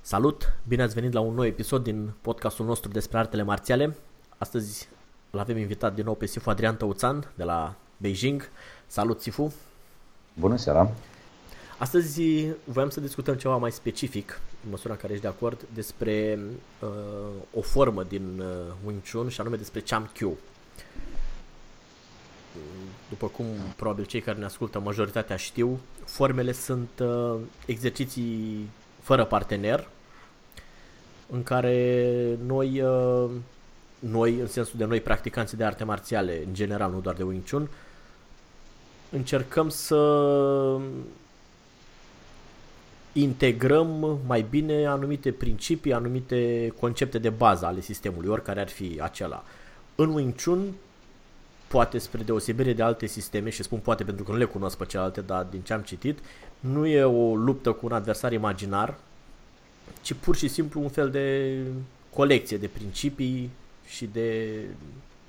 Salut! Bine ați venit la un nou episod din podcastul nostru despre artele marțiale. Astăzi l avem invitat din nou pe Sifu Adrian Tăuțan de la Beijing. Salut, Sifu! Bună seara! Astăzi voiam să discutăm ceva mai specific, în măsura în care ești de acord, despre uh, o formă din uh, Wing Chun și anume despre Cham Kyu. După cum probabil cei care ne ascultă majoritatea știu, formele sunt uh, exerciții fără partener, în care noi, uh, noi, în sensul de noi practicanții de arte marțiale, în general, nu doar de Wing Chun, încercăm să integrăm mai bine anumite principii, anumite concepte de bază ale sistemului, oricare ar fi acela. În Wing Chun, poate spre deosebire de alte sisteme, și spun poate pentru că nu le cunosc pe celelalte, dar din ce am citit, nu e o luptă cu un adversar imaginar, ci pur și simplu un fel de colecție de principii și de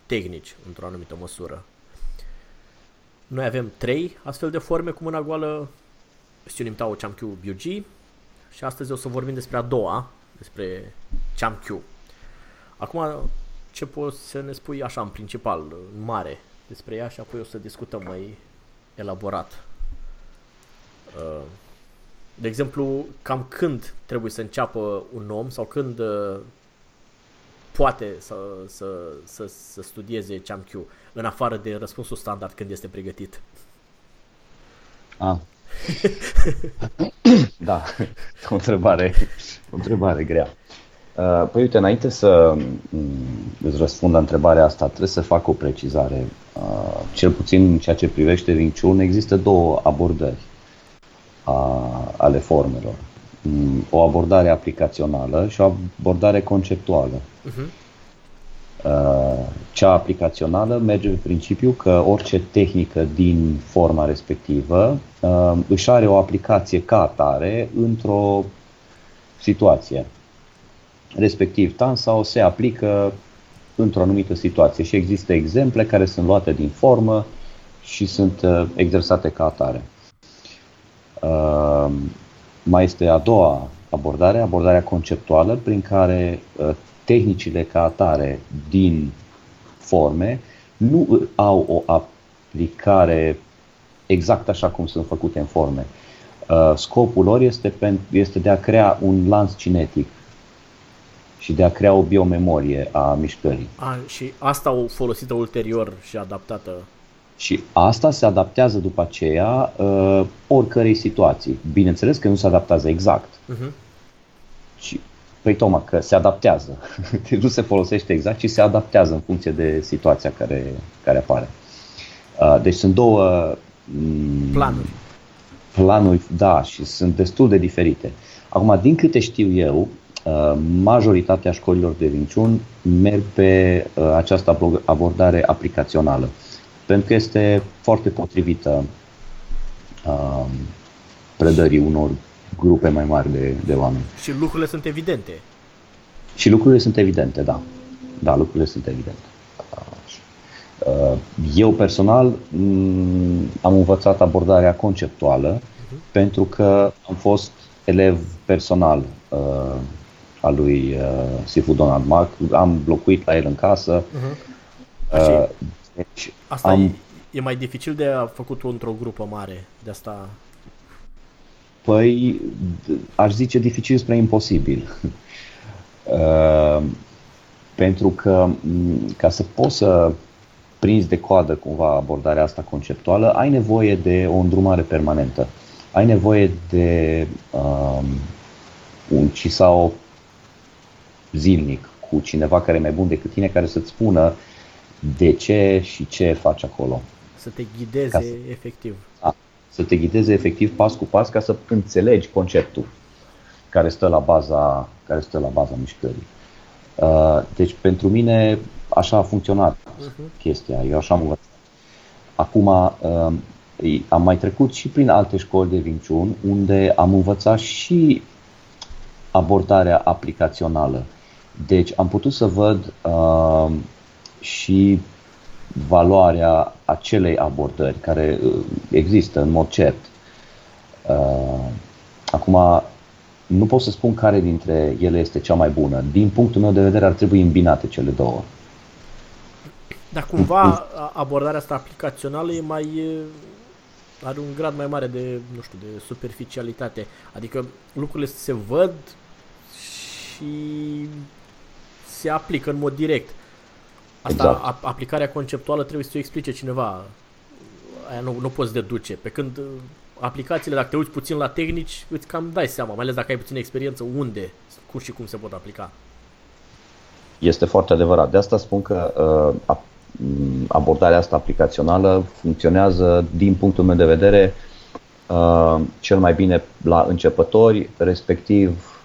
tehnici, într-o anumită măsură. Noi avem trei astfel de forme cu mâna goală, Sionim Tao Chamkyu Byuji și astăzi o să vorbim despre a doua, despre Chamkyu. Acum, ce poți să ne spui așa în principal, în mare, despre ea și apoi o să discutăm mai elaborat. Uh, de exemplu, cam când trebuie să înceapă un om sau când uh, poate să, să, să, să studieze Chamkyu, în afară de răspunsul standard când este pregătit? Ah, da, o întrebare, o întrebare grea. Uh, păi uite, înainte să mm, îți răspund la întrebarea asta, trebuie să fac o precizare. Uh, cel puțin în ceea ce privește Wing Chun, există două abordări ale formelor. Mm, o abordare aplicațională și o abordare conceptuală. Uh-huh. Uh, cea aplicațională merge pe principiu că orice tehnică din forma respectivă uh, își are o aplicație ca atare într-o situație. Respectiv, tan sau se aplică într-o anumită situație și există exemple care sunt luate din formă și sunt uh, exersate ca atare. Mai este a doua abordare, abordarea conceptuală, prin care tehnicile ca atare din forme nu au o aplicare exact așa cum sunt făcute în forme. Uh, scopul lor este, este de a crea un lanț cinetic și de a crea o biomemorie a mișcării. A, și asta au folosită ulterior și adaptată? Și asta se adaptează după aceea uh, oricărei situații. Bineînțeles că nu se adaptează exact. Uh-huh. Și Păi tocmai că se adaptează. Deci nu se folosește exact, ci se adaptează în funcție de situația care, care apare. Deci sunt două mm, planuri. Planuri, da, și sunt destul de diferite. Acum, din câte știu eu, majoritatea școlilor de vinciun merg pe această abordare aplicațională, pentru că este foarte potrivită predării unor grupe mai mari de, de oameni. Și lucrurile sunt evidente. Și lucrurile sunt evidente, da. Da, lucrurile sunt evidente. Uh, eu personal mm, am învățat abordarea conceptuală uh-huh. pentru că am fost elev personal uh, al lui uh, Sifu Donald Mark. Am locuit la el în casă. Uh-huh. Uh, deci Asta am... e, e mai dificil de a făcut într-o grupă mare. De asta Păi, aș zice dificil spre imposibil. Uh, pentru că ca să poți să prinzi de coadă cumva abordarea asta conceptuală, ai nevoie de o îndrumare permanentă. Ai nevoie de um, un CISAO zilnic cu cineva care e mai bun decât tine, care să-ți spună de ce și ce faci acolo. Să te ghideze să, efectiv. A, să te ghideze efectiv pas cu pas ca să înțelegi conceptul care stă la baza, care stă la baza mișcării. Uh, deci pentru mine așa a funcționat uh-huh. chestia, eu așa am învățat. Acum uh, am mai trecut și prin alte școli de Wing Chun unde am învățat și abordarea aplicațională. Deci am putut să văd uh, și valoarea acelei abordări care uh, există în mod cert. Uh, acum, nu pot să spun care dintre ele este cea mai bună. Din punctul meu de vedere ar trebui îmbinate cele două. Dar cumva abordarea asta aplicațională e mai are un grad mai mare de, nu știu, de superficialitate. Adică lucrurile se văd și se aplică în mod direct. Asta, exact. a, aplicarea conceptuală trebuie să o explice cineva. Aia nu, nu poți deduce. Pe când uh, aplicațiile, dacă te uiți puțin la tehnici, îți cam dai seama, mai ales dacă ai puțin experiență, unde cum și cum se pot aplica. Este foarte adevărat. De asta spun că uh, abordarea asta aplicațională funcționează, din punctul meu de vedere, uh, cel mai bine la începători, respectiv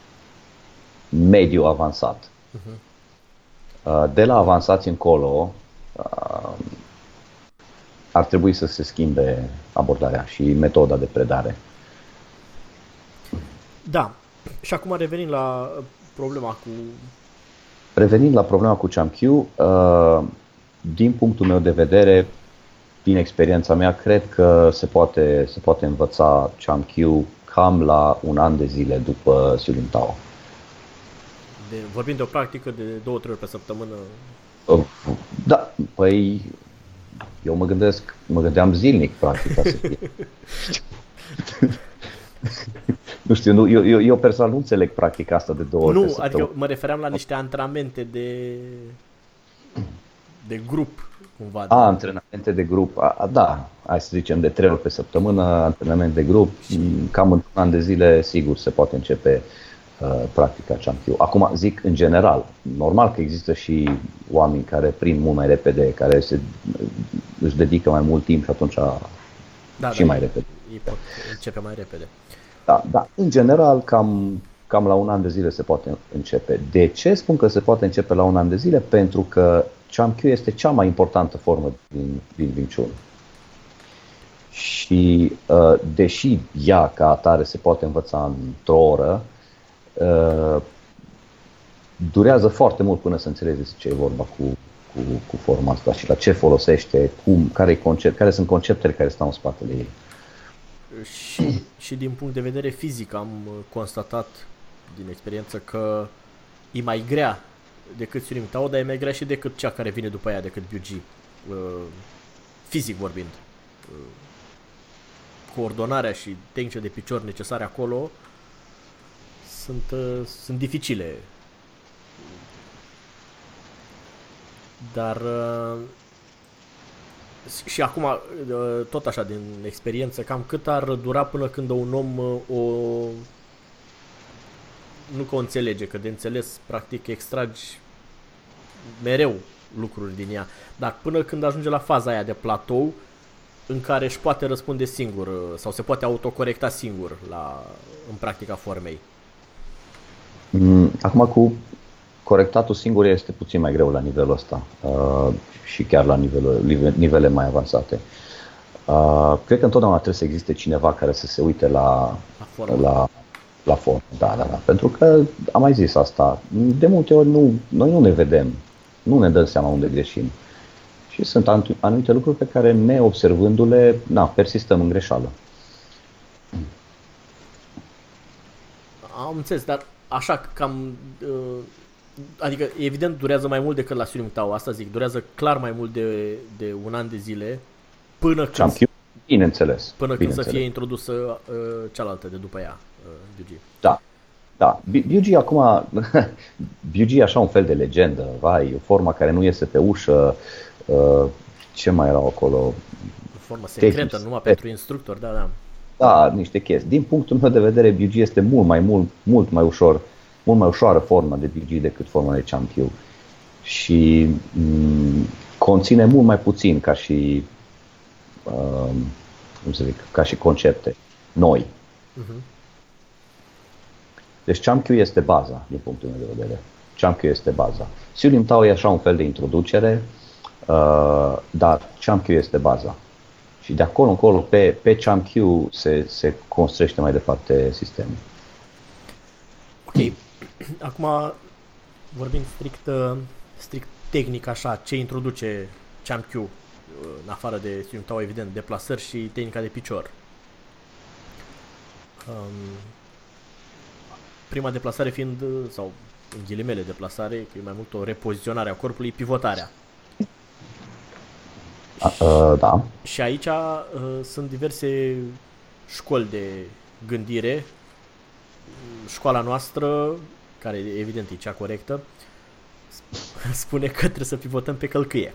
mediu avansat. Uh-huh. De la avansați încolo, uh, ar trebui să se schimbe abordarea și metoda de predare. Da. Și acum revenim la problema cu... Revenind la problema cu ChamQ, uh, din punctul meu de vedere, din experiența mea, cred că se poate, se poate învăța ChamQ cam la un an de zile după Silim Tao. De, vorbim de o practică de două, trei ori pe săptămână. Da, păi eu mă gândesc, mă gândeam zilnic practica să fie. nu știu, nu, eu, eu, eu personal nu înțeleg practica asta de două ori Nu, adică mă refeream la niște antrenamente de, de grup, cumva. A, de... antrenamente de grup, a, a, da, hai să zicem de trei ori pe săptămână, antrenament de grup, și... cam în un an de zile, sigur, se poate începe uh, Uh, practica Champiu. Acum zic în general, normal că există și oameni care prind mult mai repede, care se, își dedică mai mult timp și atunci da, și da, mai repede. Ei pot începe mai repede. Da, da, în general cam, cam la un an de zile se poate începe. De ce spun că se poate începe la un an de zile? Pentru că Champiu este cea mai importantă formă din, din Wing Chun. Și uh, deși ea ca atare se poate învăța într-o oră, Uh, durează foarte mult până să înțelegeți ce e vorba cu, cu, cu forma asta și la ce folosește, cum, care, concept, care sunt conceptele care stau în spatele ei. Și, și din punct de vedere fizic am constatat din experiență că e mai grea decât Surim Tao, dar e mai grea și decât cea care vine după ea, decât BUG. Uh, fizic vorbind. Uh, coordonarea și tehnice de picior necesare acolo sunt, uh, sunt dificile. Dar uh, și acum, uh, tot așa, din experiență, cam cât ar dura până când un om uh, o nu că o înțelege, că de înțeles, practic, extragi mereu lucruri din ea. Dar până când ajunge la faza aia de platou, în care își poate răspunde singur uh, sau se poate autocorecta singur la, în practica formei. Mm, acum cu corectatul singur este puțin mai greu la nivelul ăsta uh, și chiar la nivelul, nivele mai avansate. Uh, cred că întotdeauna trebuie să existe cineva care să se uite la, la formă. La, la formă. Da, da, da. Pentru că am mai zis asta. De multe ori nu, noi nu ne vedem, nu ne dăm seama unde greșim. Și sunt anumite lucruri pe care neobservându-le, na, persistăm în greșeală. Am înțeles, dar așa cam... Uh, adică evident durează mai mult decât la Sunim Tau, asta zic, durează clar mai mult de, de un an de zile până când... Champion? Bineînțeles. Până când bineînțeles. să fie introdusă uh, cealaltă de după ea, uh, BUG. Da. Da, BUG acum, BUG e așa un fel de legendă, vai, o forma care nu iese pe ușă, uh, ce mai erau acolo? O formă secretă, Tehnici. numai pentru instructori, da, da. Da, niște chestii. Din punctul meu de vedere, BUG este mult mai mult, mult mai ușor, mult mai ușoară forma de BUG decât forma de Champion. Și m- conține mult mai puțin ca și uh, cum să zic, ca și concepte noi. Mhm. Deci ChamQ este baza, din punctul meu de vedere. ChamQ este baza. Siulim Tao e așa un fel de introducere, uh, dar ChamQ este baza. Și de acolo încolo, pe, pe ChamQ se, se construiește mai departe sistemul. Ok. Acum, vorbind strict, uh, strict tehnic așa, ce introduce ChamQ uh, în afară de Simtau, evident, deplasări și tehnica de picior. Um, prima deplasare fiind, uh, sau în ghilimele deplasare, că e mai mult o repoziționare a corpului, pivotarea. A, uh, da, Și aici uh, sunt diverse școli de gândire. Școala noastră, care evident e cea corectă, sp- spune că trebuie să pivotăm pe călcâie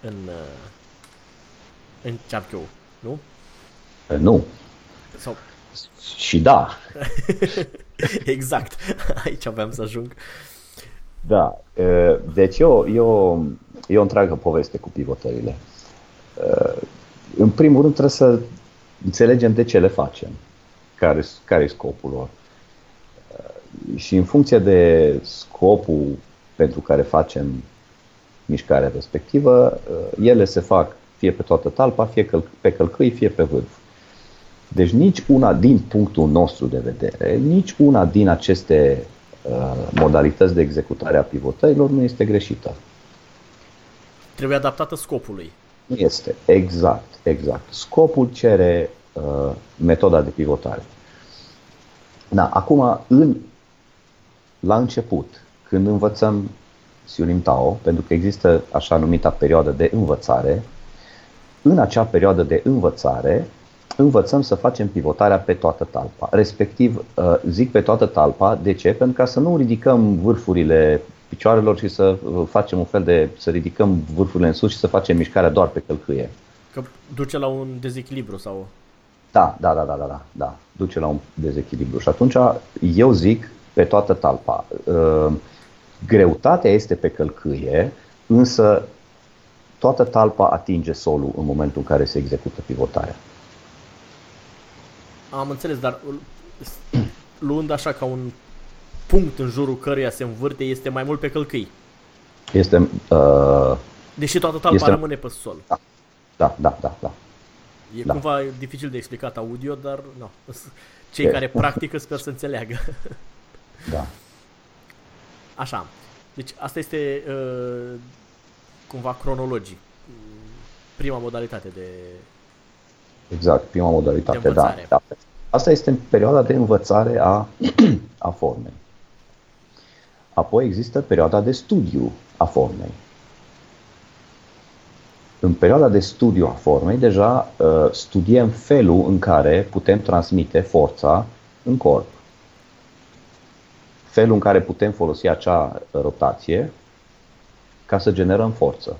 în, uh, în Champion, nu? Uh, nu. Sau Și da, exact, aici aveam să ajung. Da, e, deci e o, e, o, e o întreagă poveste cu pivotările. E, În primul rând trebuie să înțelegem de ce le facem, care, care e scopul lor. E, Și în funcție de scopul pentru care facem mișcarea respectivă, e, ele se fac fie pe toată talpa, fie căl- pe călcâi, fie pe vârf. Deci nici una din punctul nostru de vedere, nici una din aceste uh, modalități de executare a pivotărilor nu este greșită. Trebuie adaptată scopului. Nu este. Exact, exact. Scopul cere uh, metoda de pivotare. Da, acum, în, la început, când învățăm Siulim Tao, pentru că există așa numita perioadă de învățare, în acea perioadă de învățare, învățăm să facem pivotarea pe toată talpa. Respectiv, uh, zic pe toată talpa, de ce? Pentru ca să nu ridicăm vârfurile picioarelor și să uh, facem un fel de, să ridicăm vârfurile în sus și să facem mișcarea doar pe călcâie. Că duce la un dezechilibru sau... Da, da, da, da, da, da, da. Duce la un dezechilibru. Și atunci eu zic pe toată talpa. Uh, Greutatea este pe călcâie, însă toată talpa atinge solul în momentul în care se execută pivotarea. Am înțeles, dar uh, luând așa ca un punct în jurul căruia se învârte, este mai mult pe călcâi. Este, uh, Deși toată talpa Este- rămâne pe sol. da, da, da, da. E Da. cumva dificil de explicat audio, dar no. cei E. care practică sper să înțeleagă. da. Așa. Deci asta este uh, cumva cronologic. Prima modalitate de... Exact, prima modalitate, De da, învățare. da. Asta este în perioada de învățare a, a formei. Apoi există perioada de studiu a formei. În perioada de studiu a formei, deja uh, studiem felul în care putem transmite forța în corp. Felul în care putem folosi acea rotație ca să generăm forță.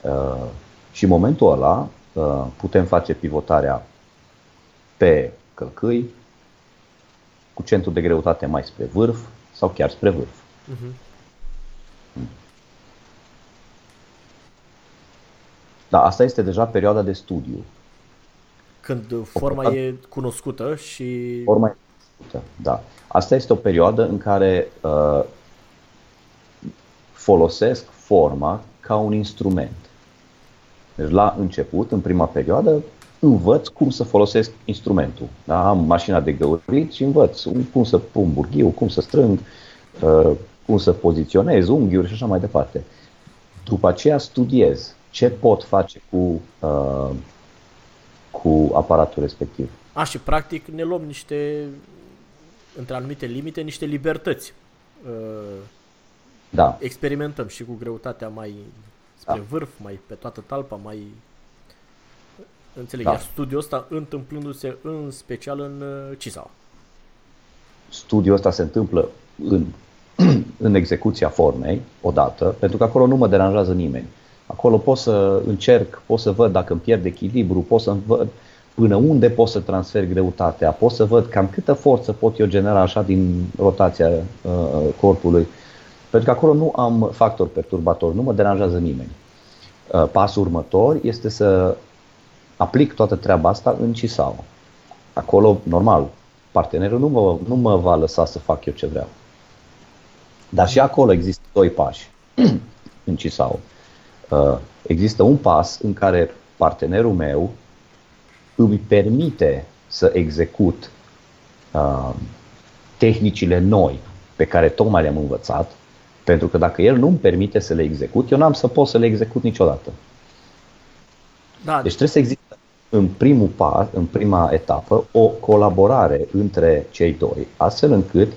Uh, și în momentul ăla uh, putem face pivotarea pe călcâi, cu centru de greutate mai spre vârf sau chiar spre vârf. Uh-huh. Da, asta este deja perioada de studiu. Când uh, forma e cunoscută și... Forma e cunoscută, da. Asta este o perioadă în care uh, folosesc forma ca un instrument. Deci la început, în prima perioadă, învăț cum să folosesc instrumentul. Da? Am mașina de găurit și învăț cum să pun burghiu, cum să strâng, uh, cum să poziționez unghiuri și așa mai departe. După aceea studiez ce pot face cu, uh, cu aparatul respectiv. A, și practic ne luăm niște, între anumite limite, niște libertăți. Uh, Da, experimentăm și cu greutatea mai spre vârf, mai pe toată talpa, mai... Înțeleg, da. iar studiul ăsta întâmplându-se în special în uh, Cisau. Studiul ăsta se întâmplă în, în execuția formei, odată, pentru că acolo nu mă deranjează nimeni. Acolo pot să încerc, pot să văd dacă îmi pierd echilibru, pot să văd până unde pot să transfer greutatea, pot să văd cam câtă forță pot eu genera așa din rotația uh, corpului. Pentru că acolo nu am factor perturbator, nu mă deranjează nimeni. Uh, pasul următor este să aplic toată treaba asta în CISAO. Acolo, normal, partenerul nu mă, nu mă va lăsa să fac eu ce vreau. Dar și acolo există doi pași în CISAO. Uh, există un pas în care partenerul meu îmi permite să execut uh, tehnicile noi pe care tocmai le-am învățat, pentru că dacă el nu îmi permite să le execut, eu n-am să pot să le execut niciodată. Da. Deci trebuie să existe în primul pas, în prima etapă, o colaborare între cei doi, astfel încât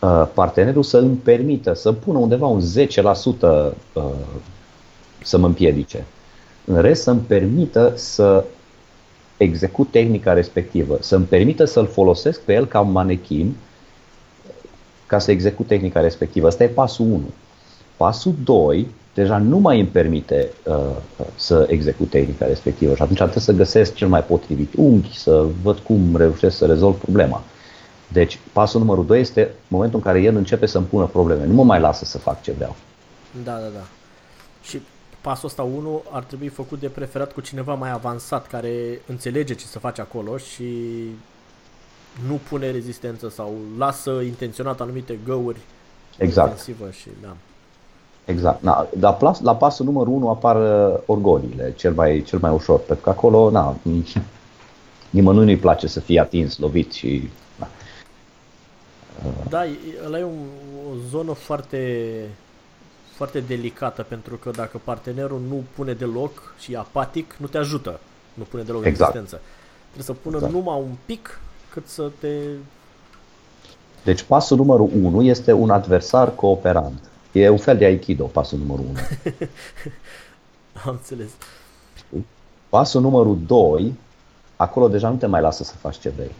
uh, partenerul să îmi permită să pună undeva un 10% uh, să mă împiedice. În rest, să-mi permită să execut tehnica respectivă, să-mi permită să-l folosesc pe el ca un manechin ca să execut tehnica respectivă. Asta e pasul 1. Pasul 2 deja nu mai îmi permite uh, să execut tehnica respectivă și atunci trebuie să găsesc cel mai potrivit unghi, să văd cum reușesc să rezolv problema. Deci pasul numărul 2 este momentul în care el începe să-mi pună probleme. Nu mă mai lasă să fac ce vreau. Da, da, da. Și pasul ăsta 1 ar trebui făcut de preferat cu cineva mai avansat care înțelege ce să face acolo și nu pune rezistență sau lasă intenționat anumite găuri exact. și da. Exact. Na, dar la, la pasul numărul 1 apar uh, orgoliile, cel mai, cel mai ușor, pentru că acolo na, nimănui nu-i place să fie atins, lovit și... Da, da ăla e o, o zonă foarte foarte delicată pentru că dacă partenerul nu pune deloc și e apatic, nu te ajută. Nu pune deloc exact. rezistență. Trebuie să pună exact. numai un pic cât să te... Deci pasul numărul 1 este un adversar cooperant. E un fel de aikido, pasul numărul 1. Am înțeles. Pasul numărul 2, acolo deja nu te mai lasă să faci ce vrei.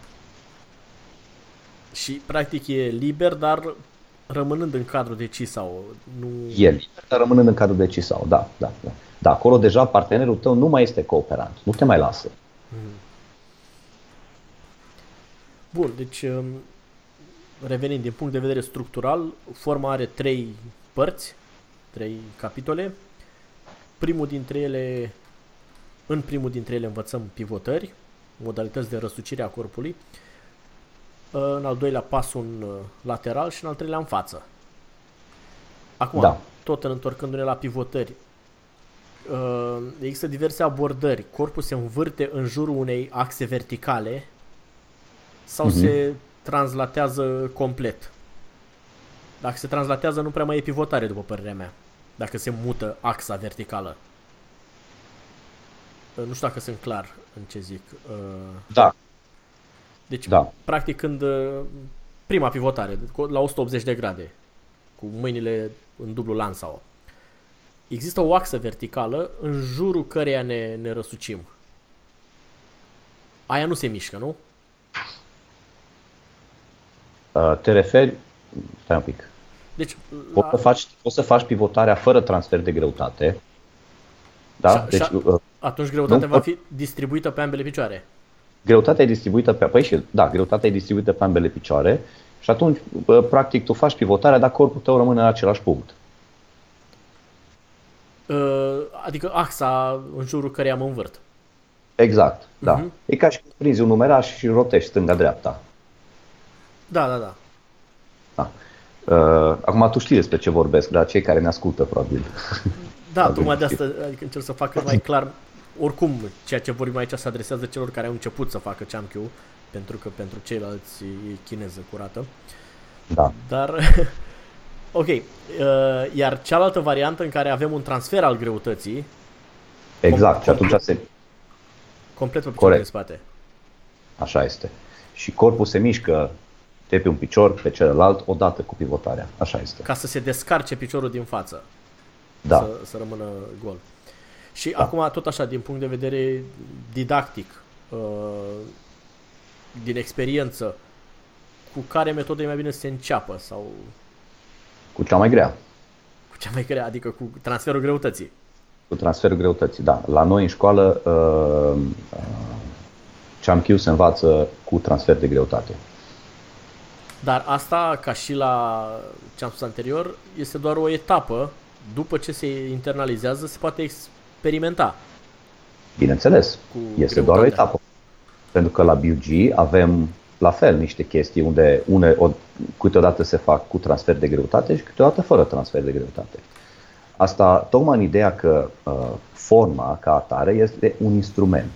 Și practic e liber, dar rămânând în cadrul de sau nu... E liber, dar rămânând în cadrul de sau da, da, da. Da, acolo deja partenerul tău nu mai este cooperant, nu te mai lasă. Mm. Bun, deci um, revenind din punct de vedere structural, forma are trei părți, trei capitole. Primul dintre ele, în primul dintre ele învățăm pivotări, modalități de răsucire a corpului. În al doilea pas un uh, lateral și în al treilea în față. Acum, da. tot în întorcându-ne la pivotări, uh, există diverse abordări. Corpul se învârte în jurul unei axe verticale sau uh-huh. se translatează complet. Dacă se translatează, nu prea mai e pivotare, după părerea mea. Dacă se mută axa verticală. Nu știu dacă sunt clar în ce zic. Uh, da. Deci, da. practic, când uh, prima pivotare, la 180 de grade, cu mâinile în dublu lans sau există o axă verticală în jurul căreia ne, ne răsucim. Aia nu se mișcă, nu? Uh, te referi Stai un pic. Deci, poți, la... să faci, poți să faci pivotarea fără transfer de greutate. Da? Și, deci, și uh, atunci greutatea nu, va fi distribuită pe ambele picioare. Greutatea e distribuită pe, păi și, da, greutatea e distribuită pe ambele picioare și atunci, practic, tu faci pivotarea, dar corpul tău rămâne în același punct. Uh, adică axa în jurul căreia mă învârt. Exact, da. Uh-huh. E ca și când prinzi un numeraș și rotești stânga-dreapta. Da, da, da. Da. Uh, acum tu știi despre ce vorbesc, dar cei care ne ascultă probabil. Da, tocmai de asta adică încerc să fac cât mai clar. Oricum, ceea ce vorbim aici se adresează celor care au început să facă Champion, pentru că pentru ceilalți e chineză curată. Da. Dar, ok, uh, iar cealaltă variantă în care avem un transfer al greutății. Exact, și atunci se... Complet pe piciorul de spate. Așa este. Și corpul se mișcă de pe un picior pe celălalt odată cu pivotarea. Așa este. Ca să se descarce piciorul din față. Da. Să, să rămână gol. Și da. acum, tot așa, din punct de vedere didactic, uh, din experiență, cu care metodă e mai bine să se înceapă? sau Cu cea mai grea. Cu cea mai grea, adică cu transferul greutății. Cu transferul greutății, da. La noi în școală, uh, uh, se învață cu transfer de greutate. Dar asta, ca și la ce am spus anterior, este doar o etapă. După ce se internalizează, se poate experimenta. Bineînțeles, cu este greutatea. doar o etapă. Pentru că la BUG avem la fel niște chestii unde une, o, câteodată se fac cu transfer de greutate și câteodată fără transfer de greutate. Asta tocmai în ideea că uh, forma ca atare este un instrument.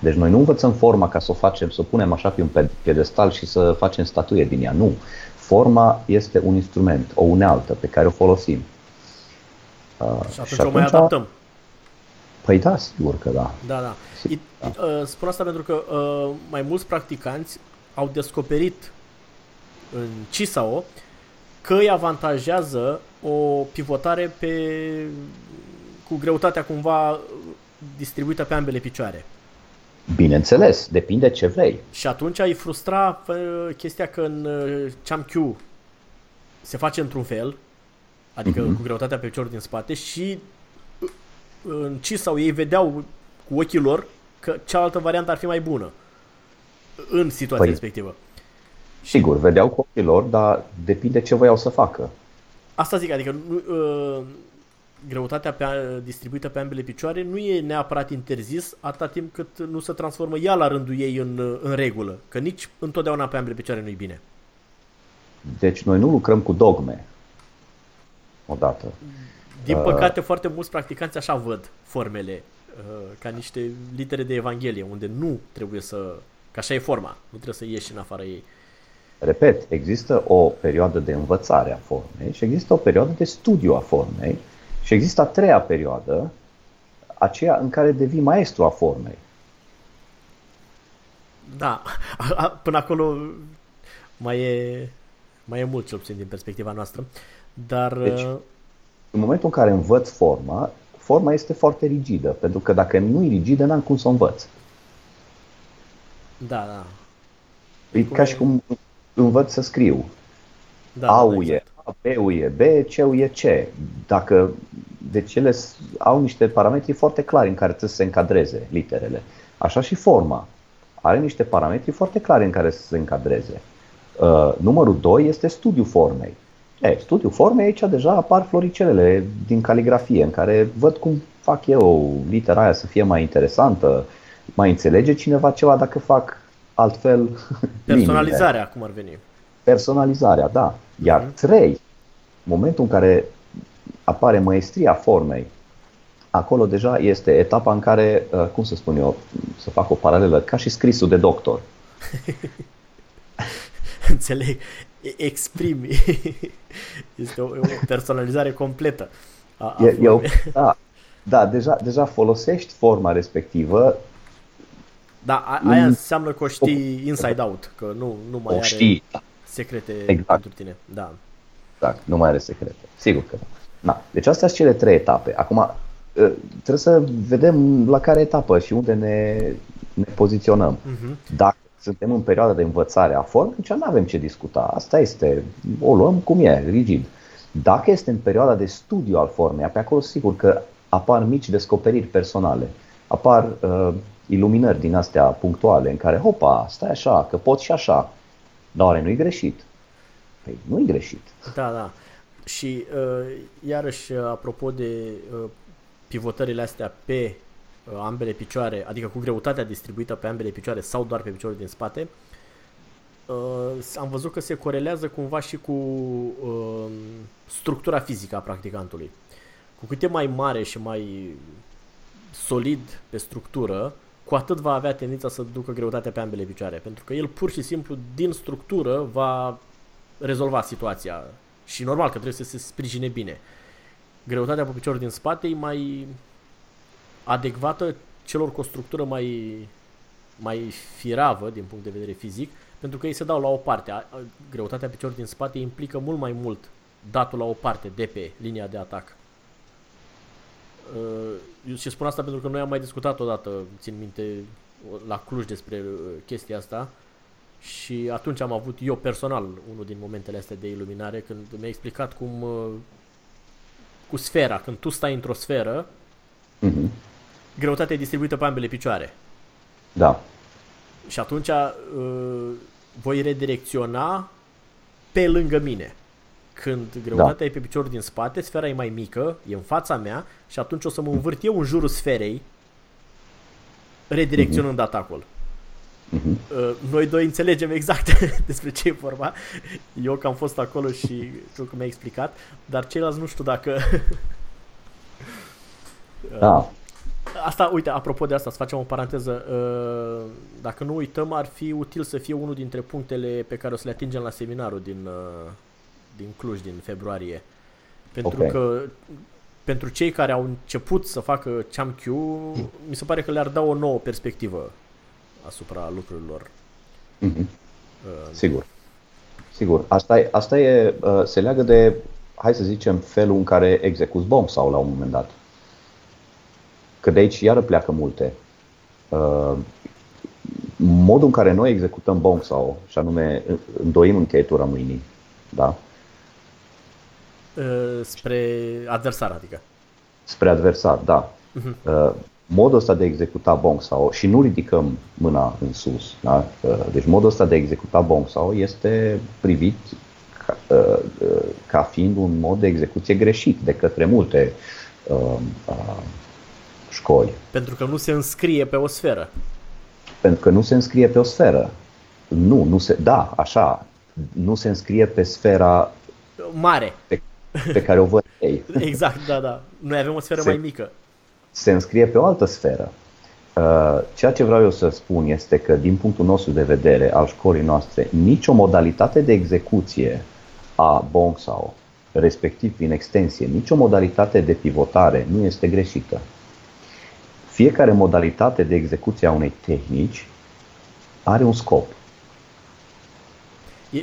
Deci noi nu învățăm forma ca să o facem, să o punem așa pe un pedestal și să facem statuie din ea. Nu. Forma este un instrument, o unealtă pe care o folosim. Uh, și atunci, și atunci o mai adaptăm. Păi da, sigur că da. Da, da. It, da. Uh, spun asta pentru că uh, mai mulți practicanți au descoperit în CISAO că îi avantajează o pivotare pe, cu greutatea cumva distribuită pe ambele picioare. Bineînțeles, depinde ce vrei. Și atunci ai frustra chestia că în uh, Cham Q se face într-un fel, adică uh-huh. cu greutatea pe picior din spate și uh, în ci sau ei vedeau cu ochii lor că cealaltă variantă ar fi mai bună în situația păi, respectivă. Sigur, vedeau cu ochii lor, dar depinde ce voiau să facă. Asta zic, adică uh, greutatea pe, distribuită pe ambele picioare nu e neapărat interzis atâta timp cât nu se transformă ea la rândul ei în, în regulă. Că nici întotdeauna pe ambele picioare nu e bine. Deci noi nu lucrăm cu dogme. Odată. Din uh, păcate, uh, foarte mulți practicanți așa văd formele uh, ca niște litere de Evanghelie, unde nu trebuie să... Că așa e forma, nu trebuie să ieși în afara ei. Repet, există o perioadă de învățare a formei și există o perioadă de studiu a formei și există a treia perioadă, aceea în care devii maestru a formei. Da, până acolo mai e, mai e mult, cel puțin din perspectiva noastră. Dar... Deci, uh, în momentul în care învăț forma, forma este foarte rigidă, pentru că dacă nu e rigidă, n-am cum să o învăț. Da, da. E cum ca și cum învăț să scriu. Da, A-ul da, exact. e A, B-ul e B, C-ul e C. Dacă, deci ele au niște parametri foarte clari în care trebuie să se încadreze literele. Așa și forma. Are niște parametri foarte clari în care să se încadreze. Uh, numărul 2 este studiul formei. E, studiul formei aici deja apar floricelele din caligrafie, în care văd cum fac eu litera aia să fie mai interesantă, mai înțelege cineva ceva dacă fac altfel. Personalizarea, cum ar veni. Personalizarea, da. Iar uh-huh. trei, momentul în care apare maestria formei, acolo deja este etapa în care, uh, cum să spun eu, să fac o paralelă, ca și scrisul de doctor. Înțeleg. Exprimi. Este o, o personalizare completă. A, a eu, da, da deja, deja folosești forma respectivă da, a, aia înseamnă că o știi inside out, că nu, nu mai o are știi. Secrete exact. pentru tine. Da. Exact, nu mai are secrete. Sigur că da. da. Deci astea sunt cele trei etape. Acum, ă, trebuie să vedem la care etapă și unde ne, ne poziționăm. Uh-huh. Dacă suntem în perioada de învățare a formei, atunci nu avem ce discuta. Asta este, o luăm cum e, rigid. Dacă este în perioada de studiu al formei, pe acolo sigur că apar mici descoperiri personale. Apar uh, iluminări din astea punctuale în care, hopa, stai așa, că pot și așa. Dar oare nu-i greșit? Păi nu-i greșit. Da, da. Și uh, iarăși, uh, apropo de uh, pivotările astea pe uh, ambele picioare, adică cu greutatea distribuită pe ambele picioare sau doar pe piciorul din spate, uh, am văzut că se corelează cumva și cu uh, structura fizică a practicantului. Cu cât e mai mare și mai solid pe structură, cu atât va avea tendința să ducă greutatea pe ambele picioare, pentru că el pur și simplu din structură va rezolva situația și normal că trebuie să se sprijine bine. Greutatea pe piciorul din spate e mai adecvată celor cu o structură mai, mai firavă din punct de vedere fizic, pentru că ei se dau la o parte. Greutatea piciorului din spate implică mult mai mult datul la o parte de pe linia de atac. Eu și spun asta pentru că noi am mai discutat odată, țin minte, la Cluj despre chestia asta și atunci am avut eu personal unul din momentele astea de iluminare când mi-a explicat cum cu sfera, când tu stai într-o sferă, mm-hmm. greutatea e distribuită pe ambele picioare. Da. Și atunci uh, voi redirecționa pe lângă mine. Când greutatea da. e pe piciorul din spate, sfera e mai mică, e în fața mea și atunci o să mă învârt eu în jurul sferei, redirecționând mm-hmm. atacul. Mm-hmm. Uh, noi doi înțelegem exact despre ce e vorba. Eu că am fost acolo și tu că mi-ai explicat, dar ceilalți nu știu dacă... da. Asta, uite, apropo de asta, să facem o paranteză. Uh, dacă nu uităm, ar fi util să fie unul dintre punctele pe care o să le atingem la seminarul din, uh, din Cluj, din februarie. Pentru okay. că pentru cei care au început să facă ChamQ, mi se pare că le-ar da o nouă perspectivă asupra lucrurilor. Mm-hmm. Uh, Sigur. Sigur. Asta e, asta e se leagă de, hai să zicem, felul în care execuți bomb sau la un moment dat. Că de aici iară pleacă multe. Uh, modul în care noi executăm bong sau, și anume îndoim încheietura mâinii, da? Uh, spre adversar, adică. Spre adversar, da. Uh-huh. Modul ăsta de executa bong sau și nu ridicăm mâna în sus. Da? Deci modul ăsta de executa bong sau este privit ca, ca fiind un mod de execuție greșit de către multe școli. Pentru că nu se înscrie pe o sferă. Pentru că nu se înscrie pe o sferă. Nu, nu se, da, așa, nu se înscrie pe sfera mare pe, pe care o văd ei. Exact, da, da. Noi avem o sferă se, mai mică. Se înscrie pe o altă sferă. Uh, ceea ce vreau eu să spun este că, din punctul nostru de vedere al școlii noastre, nicio modalitate de execuție a Bongsao, respectiv prin extensie, nicio modalitate de pivotare nu este greșită fiecare modalitate de execuție a unei tehnici are un scop.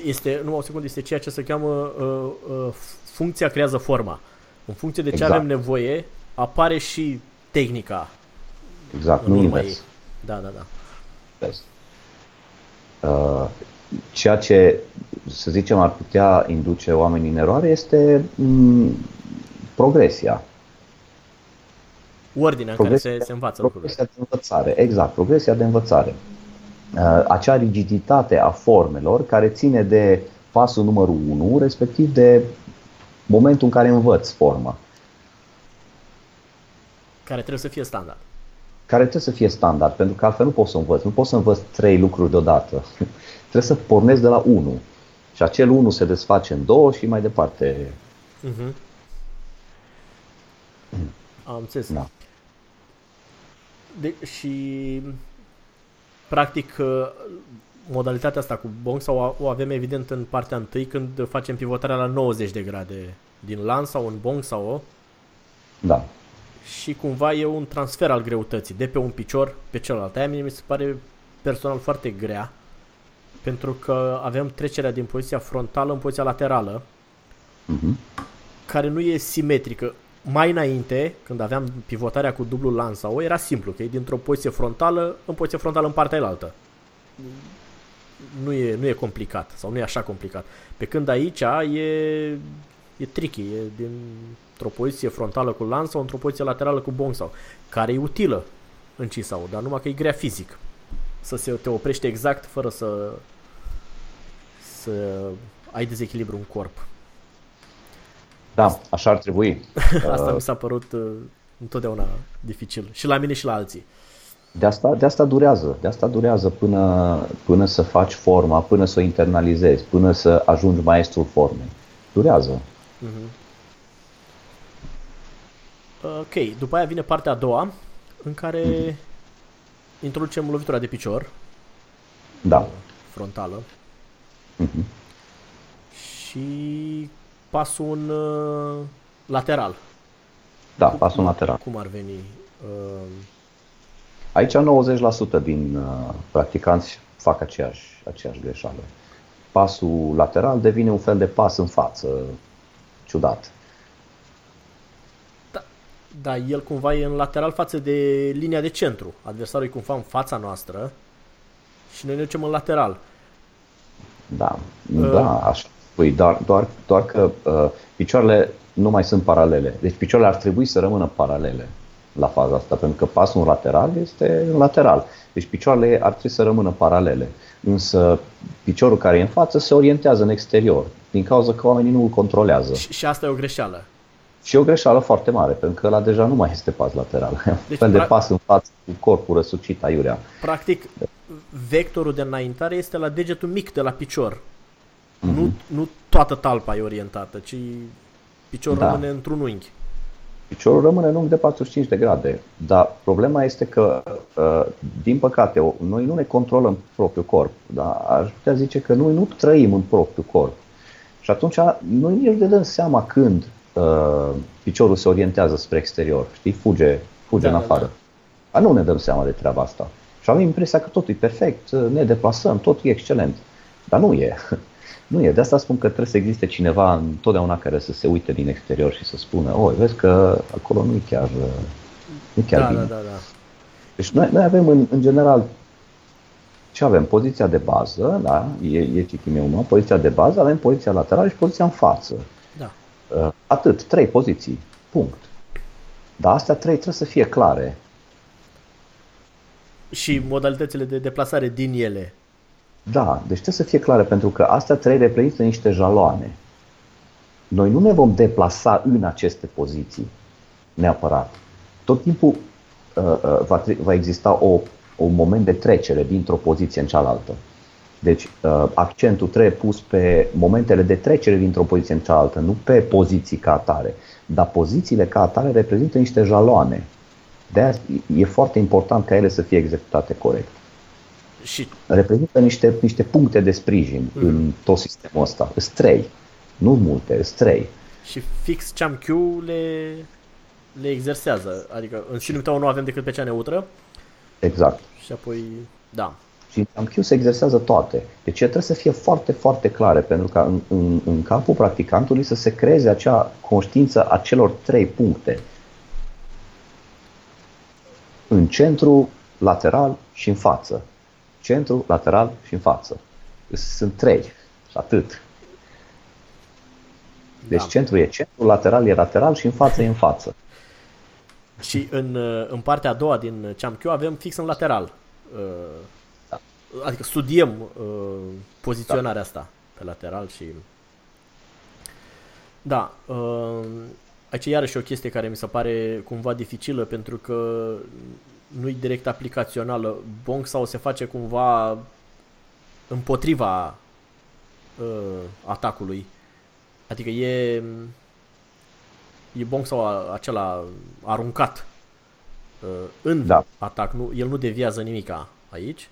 Este, nu o secundă, este ceea ce se cheamă uh, uh, funcția creează forma. În funcție de ce exact. avem nevoie, apare și tehnica. Exact, nu invers. Ei. Da, da, da. Uh, ceea ce, să zicem, ar putea induce oamenii în eroare este mm, progresia ordinea în care se, se învață lucrurile. Progresia de învățare, exact, progresia de învățare. Uh, acea rigiditate a formelor care ține de pasul numărul 1, respectiv de momentul în care învăț forma. Care trebuie să fie standard. Care trebuie să fie standard, pentru că altfel nu pot să învăț. Nu pot să învăț trei lucruri deodată. trebuie să pornesc de la 1. Și acel 1 se desface în două și mai departe. Uh-huh. Am înțeles. Da. De, și practic uh, modalitatea asta cu bong sau o avem evident în partea întâi când facem pivotarea la 90 de grade din lan sau în bong sau o. Da. Și cumva e un transfer al greutății de pe un picior pe celălalt. Aia mie mi se pare personal foarte grea pentru că avem trecerea din poziția frontală în poziția laterală uh-huh. care nu e simetrică mai înainte, când aveam pivotarea cu dublu lan sau era simplu, că e dintr-o poziție frontală în poziție frontală în partea elaltă. Nu e, nu e complicat sau nu e așa complicat. Pe când aici e, e tricky, e dintr-o poziție frontală cu lanț sau într-o poziție laterală cu bong sau, care e utilă în sau, dar numai că e grea fizic. Să se te oprește exact fără să să ai dezechilibru în corp. Da, așa ar trebui. Asta uh, mi s-a părut uh, întotdeauna dificil. Și la mine și la alții. De asta, de asta durează. De asta durează până, până să faci forma, până să o internalizezi, până să ajungi maestrul formei. Durează. Uh-huh. Ok, după aia vine partea a doua, în care uh-huh. introducem lovitura de picior. Da. Frontală. Uh-huh. Și pasul în uh, lateral. Da, cum, pasul lateral. Cum ar veni? Uh... Aici 90% din uh, practicanți fac aceeași, aceeași greșeală. Pasul lateral devine un fel de pas în față, ciudat. Da. Da, el cumva e în lateral față de linia de centru. Adversarul e cumva în fața noastră și noi ne ducem în lateral. Da, uh. da, așa. Păi, doar, doar, doar că uh, picioarele nu mai sunt paralele. Deci picioarele ar trebui să rămână paralele la faza asta, pentru că pasul lateral este în lateral. Deci picioarele ar trebui să rămână paralele. Însă piciorul care e în față se orientează în exterior, din cauza că oamenii nu îl controlează. Și, și asta e o greșeală. Și e o greșeală foarte mare, pentru că la deja nu mai este pas lateral. Deci, fel de pas în față cu corpul răsucit aiurea. Practic, vectorul de înaintare este la degetul mic de la picior. Mm-hmm. Nu, nu toată talpa e orientată, ci piciorul da. rămâne într-un unghi. Piciorul rămâne în unghi de 45 de grade, dar problema este că, uh, din păcate, noi nu ne controlăm propriul corp. Da? Aș putea zice că noi nu trăim în propriul corp. Și atunci noi nici ne dăm seama când uh, piciorul se orientează spre exterior, știi, fuge, fuge da, în da, afară. Da, da. nu ne dăm seama de treaba asta. Și avem impresia că totul e perfect, ne deplasăm, totul e excelent. Dar nu e. Nu e. De asta spun că trebuie să existe cineva întotdeauna care să se uite din exterior și să spună, oi, vezi că acolo nu e chiar, nu chiar da, bine. Da, da, da. Deci noi, noi avem în, în general ce avem? Poziția de bază, da, e, e citim eu, poziția de bază, avem poziția laterală și poziția în față. Da. Uh, atât, trei poziții, punct. Dar astea trei trebuie să fie clare. Și modalitățile de deplasare din ele. Da, deci trebuie să fie clare, pentru că astea trei reprezintă niște jaloane. Noi nu ne vom deplasa în aceste poziții, neapărat. Tot timpul uh, uh, va, va exista o, un moment de trecere dintr-o poziție în cealaltă. Deci uh, accentul trebuie pus pe momentele de trecere dintr-o poziție în cealaltă, nu pe poziții ca atare. Dar pozițiile ca atare reprezintă niște jaloane. De aia e foarte important ca ele să fie executate corect. Și... Reprezintă niște, niște puncte de sprijin mm. în tot sistemul ăsta. Sunt trei. Nu multe, sunt trei. Și fix Q le, le exersează. Adică în sinul tău nu avem decât pe cea neutră. Exact. Și apoi, da. Și în Q se exersează toate. Deci trebuie să fie foarte, foarte clare, pentru ca în, în, în capul practicantului să se creeze acea conștiință a celor trei puncte. În centru, lateral și în față centru, lateral și în față. Sunt trei și atât. Deci da. centru e centru, lateral e lateral și în față e în față. Și în, în partea a doua din Q avem fix în lateral. Da. Adică studiem uh, poziționarea da. asta pe lateral și... Da. Uh, aici iarăși o chestie care mi se pare cumva dificilă pentru că nu-i direct aplicațională. Bonk sau se face cumva împotriva uh, atacului. Adică e e Bonk sau acela aruncat uh, în da. atac. Nu, el nu deviază nimica aici.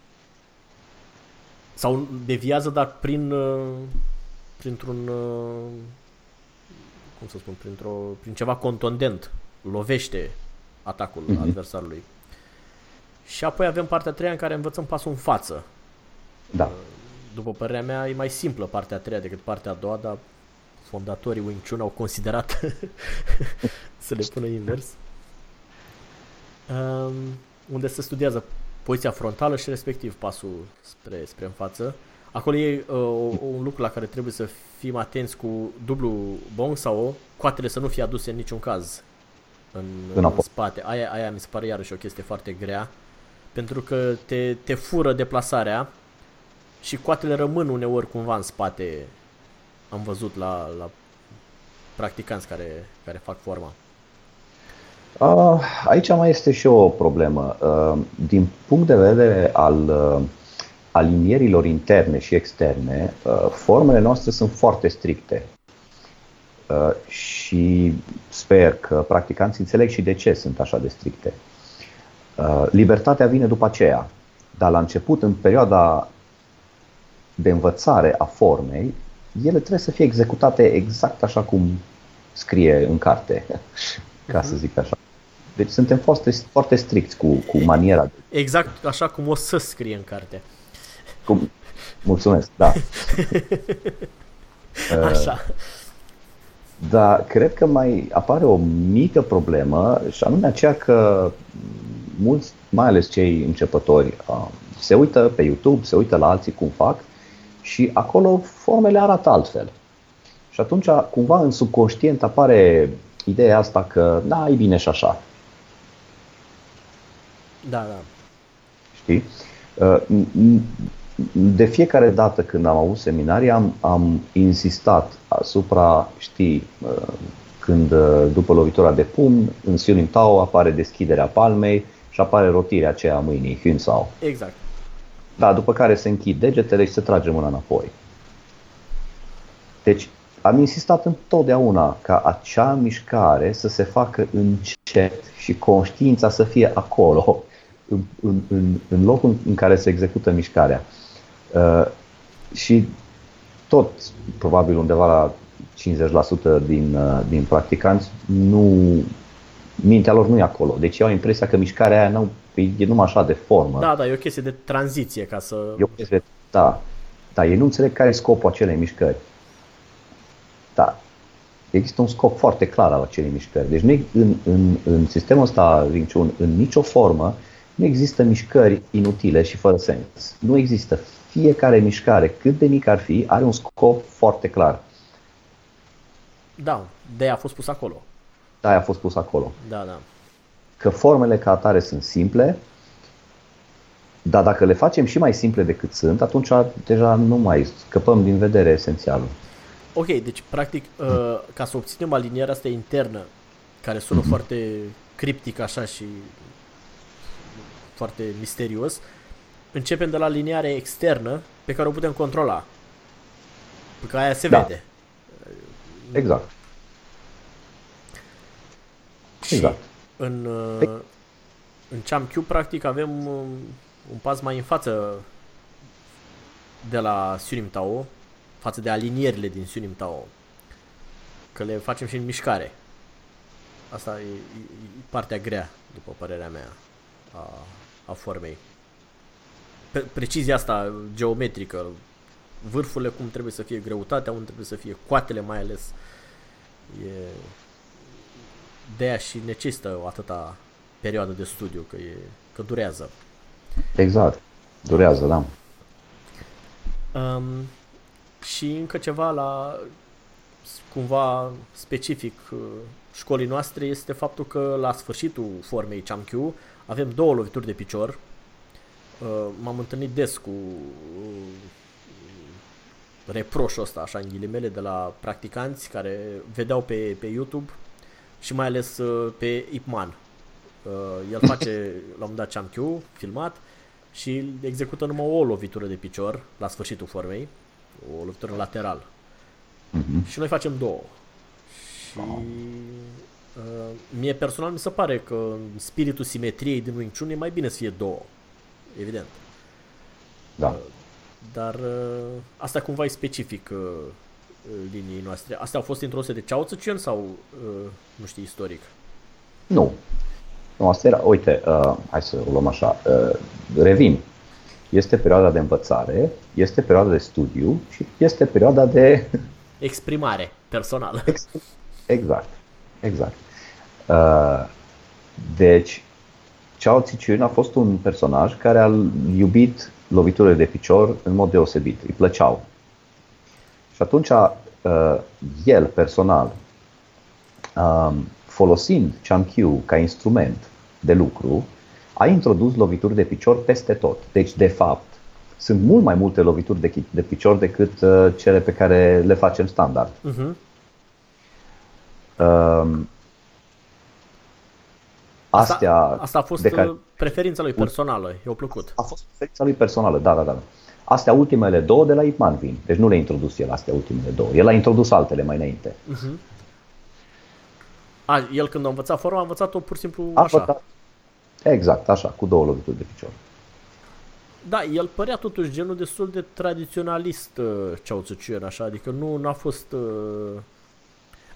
Sau deviază, dar prin uh, printr-un uh, cum să spun, printr-o, prin ceva contundent. Lovește atacul mm-hmm. adversarului. Și apoi avem partea a treia în care învățăm pasul în față. Da. După părerea mea, e mai simplă partea a treia decât partea a doua, dar fondatorii Wing Chun au considerat să le pună invers. Um, unde se studiază poziția frontală și respectiv pasul spre, spre în față. Acolo e uh, un lucru la care trebuie să fim atenți cu dublu bong sau coatele să nu fie aduse în niciun caz în, în spate. Aia, aia mi se pare iarăși o chestie foarte grea pentru că te, te fură deplasarea și coatele rămân uneori cumva în spate. Am văzut la, la practicanți care, care fac forma. Aici mai este și o problemă. Din punct de vedere al alinierilor interne și externe, formele noastre sunt foarte stricte. Și sper că practicanții înțeleg și de ce sunt așa de stricte. Uh, libertatea vine după aceea, dar la început, în perioada de învățare a formei, ele trebuie să fie executate exact așa cum scrie în carte, ca să mhm. zic așa. Deci suntem foarte, foarte stricți cu, cu maniera. Exact așa cum o să scrie în carte. Cum? Mulțumesc, da. așa. Dar cred că mai apare o mică problemă și anume aceea că mulți, mai ales cei începători, uh, se uită pe YouTube, se uită la alții cum fac și acolo formele arată altfel. Și atunci, cumva, în subconștient apare ideea asta că, da, e bine și așa. Da, da. Știi? Uh, de fiecare dată când am avut seminarii, am, am insistat asupra, știi, uh, când uh, după lovitura de pumn, în Siunim Tao apare deschiderea palmei și apare rotirea aceea a mâinii, Hyun Sao. Exact. Da, după care se închid degetele și se trage mâna înapoi. Deci am insistat întotdeauna ca acea mișcare să se facă încet și conștiința să fie acolo, în, în, în, în locul în care se execută mișcarea. Uh, și tot, probabil undeva la 50% din, uh, din practicanți, nu, mintea lor nu e acolo. Deci au impresia că mișcarea aia nu, e numai așa de formă. Da, da, e o chestie de tranziție ca să... E o chestie, da. Da, ei nu înțeleg care e scopul acelei mișcări. Da. Există un scop foarte clar al acelei mișcări. Deci nu, în, în, în sistemul ăsta Wing Chun, în nicio formă, nu există mișcări inutile și fără sens. Nu există. Fiecare mișcare, cât de mic ar fi, are un scop foarte clar. Da, de a fost pus acolo. Da, a fost pus acolo. Da, da. Că formele ca atare sunt simple, dar dacă le facem și mai simple decât sunt, atunci deja nu mai scăpăm din vedere esențialul. Ok, deci practic uh, ca să obținem alinierea asta internă, care sună mm-hmm. foarte criptic așa și foarte misterios, începem de la aliniare externă pe care o putem controla. Pentru că aia se da. vede. Exact. Și exact. în, uh, în Cham Q, practic, avem uh, un pas mai în față de la Sunim Tao, față de alinierile din Sunim Tao. Că le facem și în mișcare. Asta e, e, e partea grea, după părerea mea, a, a formei. Pre- precizia asta geometrică, vârfurile cum trebuie să fie greutatea, unde trebuie să fie coatele mai ales. E, de aia și necesită o atâta perioadă de studiu, că, e, că durează. Exact, durează, da. Um, și încă ceva la cumva specific uh, școlii noastre este faptul că la sfârșitul formei Chamkyu avem două lovituri de picior. Uh, m-am întâlnit des cu uh, reproșul ăsta, așa, în ghilimele, de la practicanți care vedeau pe, pe YouTube și mai ales uh, pe Ipman. Uh, el face la un dat Chamkyu, filmat, și execută numai o lovitură de picior la sfârșitul formei, o lovitură lateral. Uh-huh. Și noi facem două. Și uh, mie personal mi se pare că în spiritul simetriei din Wing Chun e mai bine să fie două. Evident. Da. Uh, dar uh, asta cumva e specific uh, liniei noastre. Astea au fost introduse de Chao Tzu sau uh, nu știi istoric? Nu. Nu, asta era, uite, uh, hai să o luăm așa, uh, revin. Este perioada de învățare, este perioada de studiu și este perioada de... Exprimare personală. Exact, exact. Uh, deci, Chao Tzu a fost un personaj care a iubit loviturile de picior în mod deosebit, îi plăceau. Și atunci uh, el personal, um, folosind Chankyu ca instrument de lucru, a introdus lovituri de picior peste tot. Deci, de fapt, sunt mult mai multe lovituri de, de picior decât uh, cele pe care le facem standard. Uh-huh. Uh, astea asta, asta a fost de care, preferința lui personală, i-a plăcut. A fost preferința lui personală, da, da, da. Astea ultimele două de la Ipman vin. Deci nu le-a introdus el, astea ultimele două. El a introdus altele mai înainte. Uh-huh. A, el când a învățat forma, a învățat-o pur și simplu a așa. Învățat. Exact, așa, cu două lovituri de picior. Da, el părea totuși genul destul de tradiționalist, uh, Ceau Tzuchien, așa, adică nu a fost... Uh...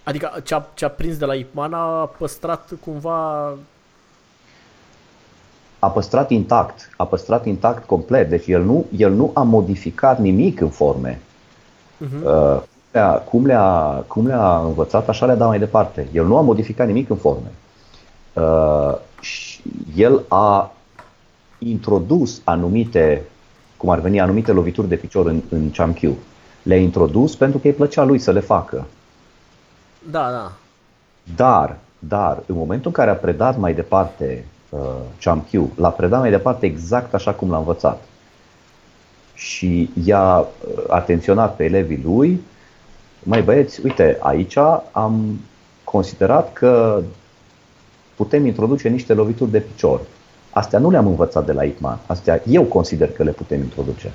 Adică ce-a, ce-a prins de la Ipman a păstrat cumva a păstrat intact, a păstrat intact complet, deci el nu, el nu a modificat nimic în forme. Uh-huh. Uh, le-a, cum, le-a, cum le-a învățat, așa le-a dat mai departe. El nu a modificat nimic în forme. Uh, și el a introdus anumite, cum ar veni, anumite lovituri de picior în, în Cham Q. Le-a introdus pentru că îi plăcea lui să le facă. Da, da. Dar, dar, în momentul în care a predat mai departe uh, Cham Q, l-a predat mai departe exact așa cum l-a învățat. Și i-a uh, atenționat pe elevii lui, mai băieți, uite, aici am considerat că putem introduce niște lovituri de picior. Astea nu le-am învățat de la Ipman. Astea eu consider că le putem introduce.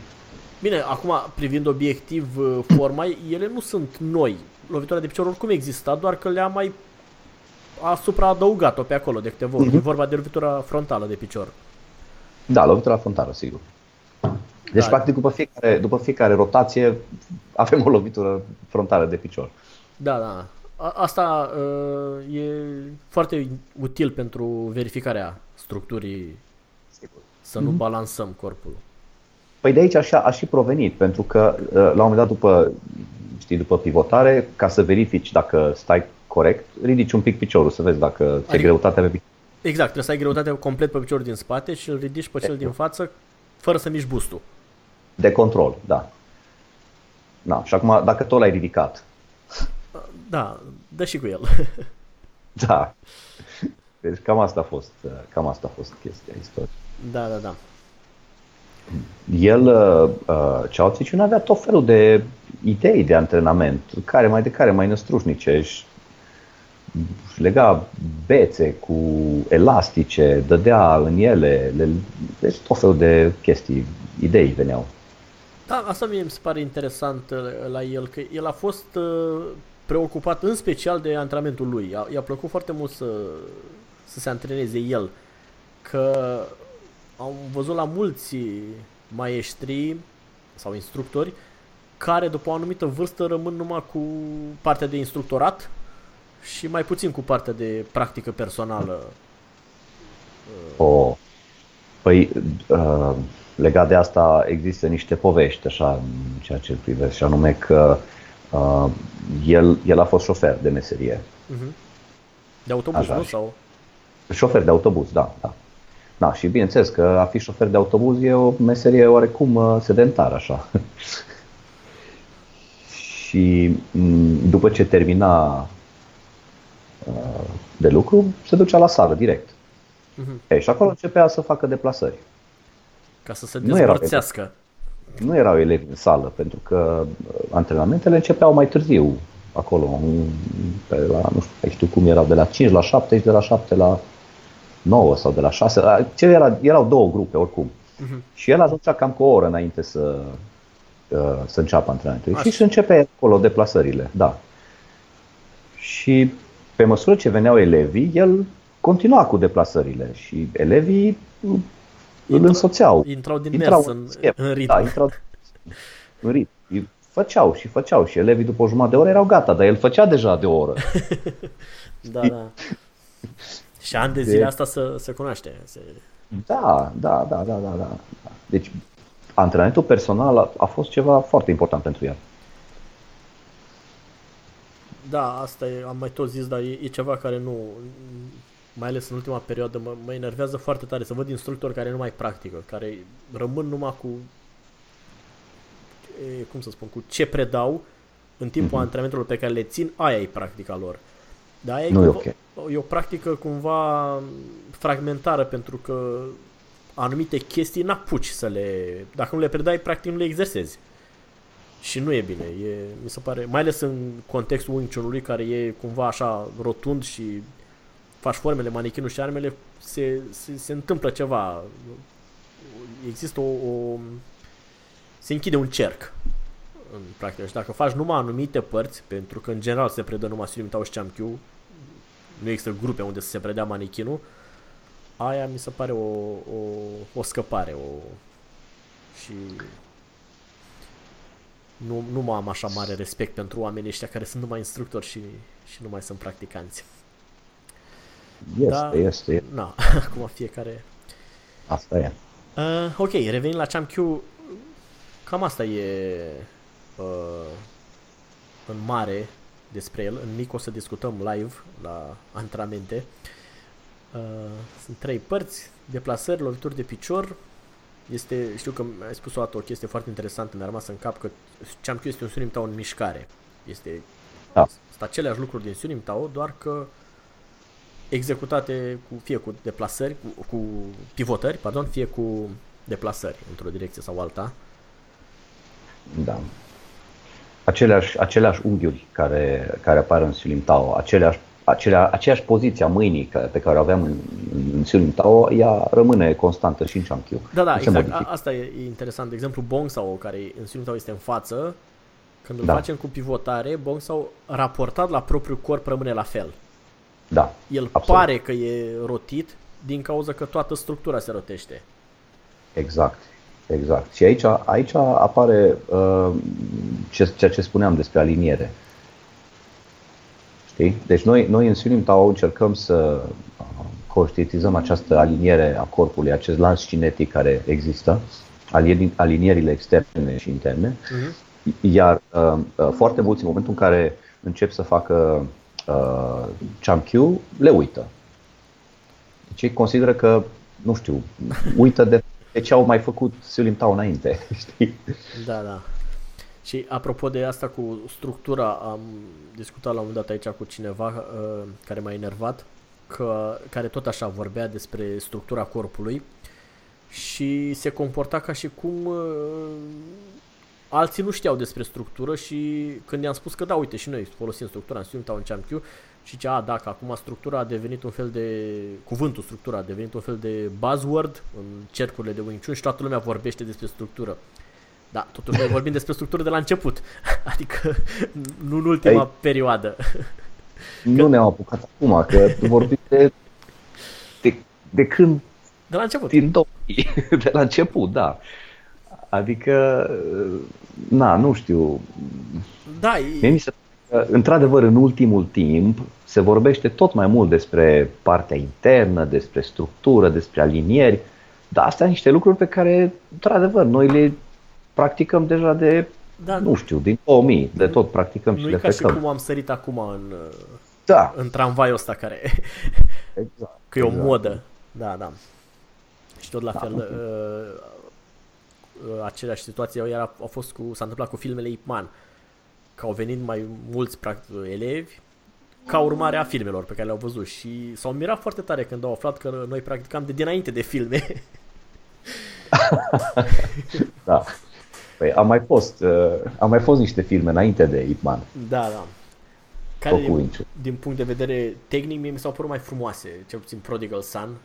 Bine, acum, privind obiectiv uh, forma, ele nu sunt noi. Lovitura de picior oricum exista, doar că le-am mai asupra adăugat-o pe acolo de câteva ori. Mm-hmm. E vorba de lovitura frontală de picior. Da, lovitura frontală, sigur. Deci, da. practic, după fiecare, după fiecare rotație avem o lovitură frontală de picior. Da, da. A, asta uh, e foarte util pentru verificarea structurii, Sigur. să nu mm-hmm. balansăm corpul. Păi de aici așa a și provenit, pentru că uh, la un moment dat după, știi, după pivotare, ca să verifici dacă stai corect, ridici un pic piciorul să vezi dacă adică, ți greutatea pe picior. Exact, trebuie să ai greutatea complet pe piciorul din spate și îl ridici pe cel din față fără să miști bustul. De control, da. Da, și acum dacă tot l-ai ridicat. Da, dă și cu el. da. Deci cam asta a fost, cam asta a fost chestia istorică. Da, da, da. El, uh, Ceauțiciu, avea tot felul de idei de antrenament, care mai de care mai năstrușnice și lega bețe cu elastice, dădea în ele, le, deci tot felul de chestii, idei veneau. Da, asta mie mi se pare interesant uh, la el, că el a fost uh, preocupat în special de antrenamentul lui. I-a plăcut foarte mult să, să se antreneze el, că am văzut la mulți maestri sau instructori care după o anumită vârstă rămân numai cu partea de instructorat și mai puțin cu partea de practică personală. Oh. Păi, uh, legat de asta există niște povești așa în ceea ce privește, și anume că uh, el, el a fost șofer de meserie. Uh-huh. De autobuz, așa, nu? Sau? Șofer de autobuz, da, da. Da, și bineînțeles că a fi șofer de autobuz e o meserie oarecum uh, sedentară așa. și mm, după ce termina uh, de lucru, se ducea la sală direct. Uh-huh. Ei, și acolo începea să facă deplasări. Ca să se dezmărțească. Nu erau, nu erau elevi în sală, pentru că uh, antrenamentele începeau mai târziu acolo, pe la, nu știu, știu cum erau, de la 5 la 7 și de la 7 la 9 sau de la 6. Ce era, erau două grupe oricum. Uh-huh. Și el ajungea cam cu o oră înainte să, uh, să înceapă antrenamentul. Așa. Și se începe acolo deplasările, da. Și pe măsură ce veneau elevii, el continua cu deplasările și elevii îl însoțeau. Intrau din intrau mers în, în, în ritm. Da, intrau în ritm. Făceau și făceau și elevii după o jumătate de oră erau gata, dar el făcea deja de o oră. da, da. Și ani de zile de... asta să se cunoaște. Se... Da, da, da, da, da, da. Deci antrenamentul personal a, a fost ceva foarte important pentru el. Da, asta e, am mai tot zis, dar e, e ceva care nu, mai ales în ultima perioadă, mă, mă enervează foarte tare să văd instructori care nu mai practică, care rămân numai cu, e, cum să spun, cu ce predau în timpul mm-hmm. antrenamentelor pe care le țin, aia e practica lor. Da, e, nu cumva, e, okay. e o practică cumva fragmentară pentru că anumite chestii n-apuci să le... Dacă nu le predai, practic nu le exersezi. Și nu e bine. E, mi se pare, mai ales în contextul Wing care e cumva așa rotund și faci formele, manichinul și armele, se, se, se întâmplă ceva. Există o, o... Se închide un cerc în practică. Și dacă faci numai anumite părți, pentru că în general se predă numai Sulimitau și Champiu, nu există grupe unde să se predea manichinul, aia mi se pare o, o, o scăpare. O, și nu, nu mă am așa mare respect pentru oamenii ăștia care sunt numai instructori și, și nu mai sunt practicanți. Este, da, este. Na, acum fiecare... Asta e. Uh, ok, revenind la ChamQ, cam asta e uh, în mare despre el. În mic o să discutăm live la antrenamente. Uh, sunt trei părți, deplasări, lovituri de picior. Este, știu că ai spus o dată o chestie foarte interesantă, mi-a rămas în cap că Champion este un Sunim Tao în mișcare. Este da. sunt aceleași lucruri din Sunim Tao, doar că executate cu, fie cu deplasări, cu, cu pivotări, pardon, fie cu deplasări într-o direcție sau alta. Da. Aceleași, aceleași unghiuri care, care apar în Sulim Tao, aceleași acelea, aceeași poziție a mâinii pe care o aveam în, în Silim Tao, ea rămâne constantă și în Chankyu. Da, da, exact. A, asta e interesant. De exemplu, Bong sau care în Silim Tao este în față, când îl da. facem cu pivotare, Bong sau raportat la propriul corp rămâne la fel. Da. El absolut. pare că e rotit din cauza că toată structura se rotește. Exact. Exact. Și aici, aici apare uh, ce, ceea ce spuneam despre aliniere. Știi? Deci noi, noi în Swimming Tao încercăm să uh, conștientizăm această aliniere a corpului, acest lans cinetic care există, alinierile externe și interne, uh-huh. iar uh, uh, foarte mulți în momentul în care încep să facă uh, Chamkyu, le uită. Deci ei consideră că, nu știu, uită de, de ce au mai făcut Silim Tao înainte, știi? Da, da. Și apropo de asta cu structura, am discutat la un moment dat aici cu cineva uh, care m-a enervat, că, care tot așa vorbea despre structura corpului și se comporta ca și cum uh, alții nu știau despre structură și când i-am spus că da, uite și noi folosim structura în Student în ChamQ și zicea, a, dacă acum structura a devenit un fel de, cuvântul structura a devenit un fel de buzzword în cercurile de Wing Chun și toată lumea vorbește despre structură. Da, totuși noi vorbim despre structură de la început, adică nu în ultima Ei, perioadă. Nu că... ne-am apucat acum, că vorbim de, de, de când? De la început. Din 2000, de la început, da. Adică, na, nu știu. Da, Mie mi se într-adevăr, în ultimul timp se vorbește tot mai mult despre partea internă, despre structură, despre alinieri, dar astea sunt niște lucruri pe care, într-adevăr, noi le practicăm deja de, da, nu știu, din 2000, de tot practicăm și le ca fecăm. și cum am sărit acum în, da. în tramvaiul ăsta care exact, că e exact. o modă. Da, da. Și tot la da, fel, uh, uh, aceleași situații era, a fost cu, s-a întâmplat cu filmele Ipman, că au venit mai mulți practic, elevi ca urmare a filmelor pe care le-au văzut și s-au mirat foarte tare când au aflat că noi practicam de dinainte de filme. da. Păi am mai fost, uh, am mai fost niște filme înainte de Ip Man. Da, da. Care, din, din punct de vedere tehnic, mie mi s-au părut mai frumoase, cel puțin Prodigal Son.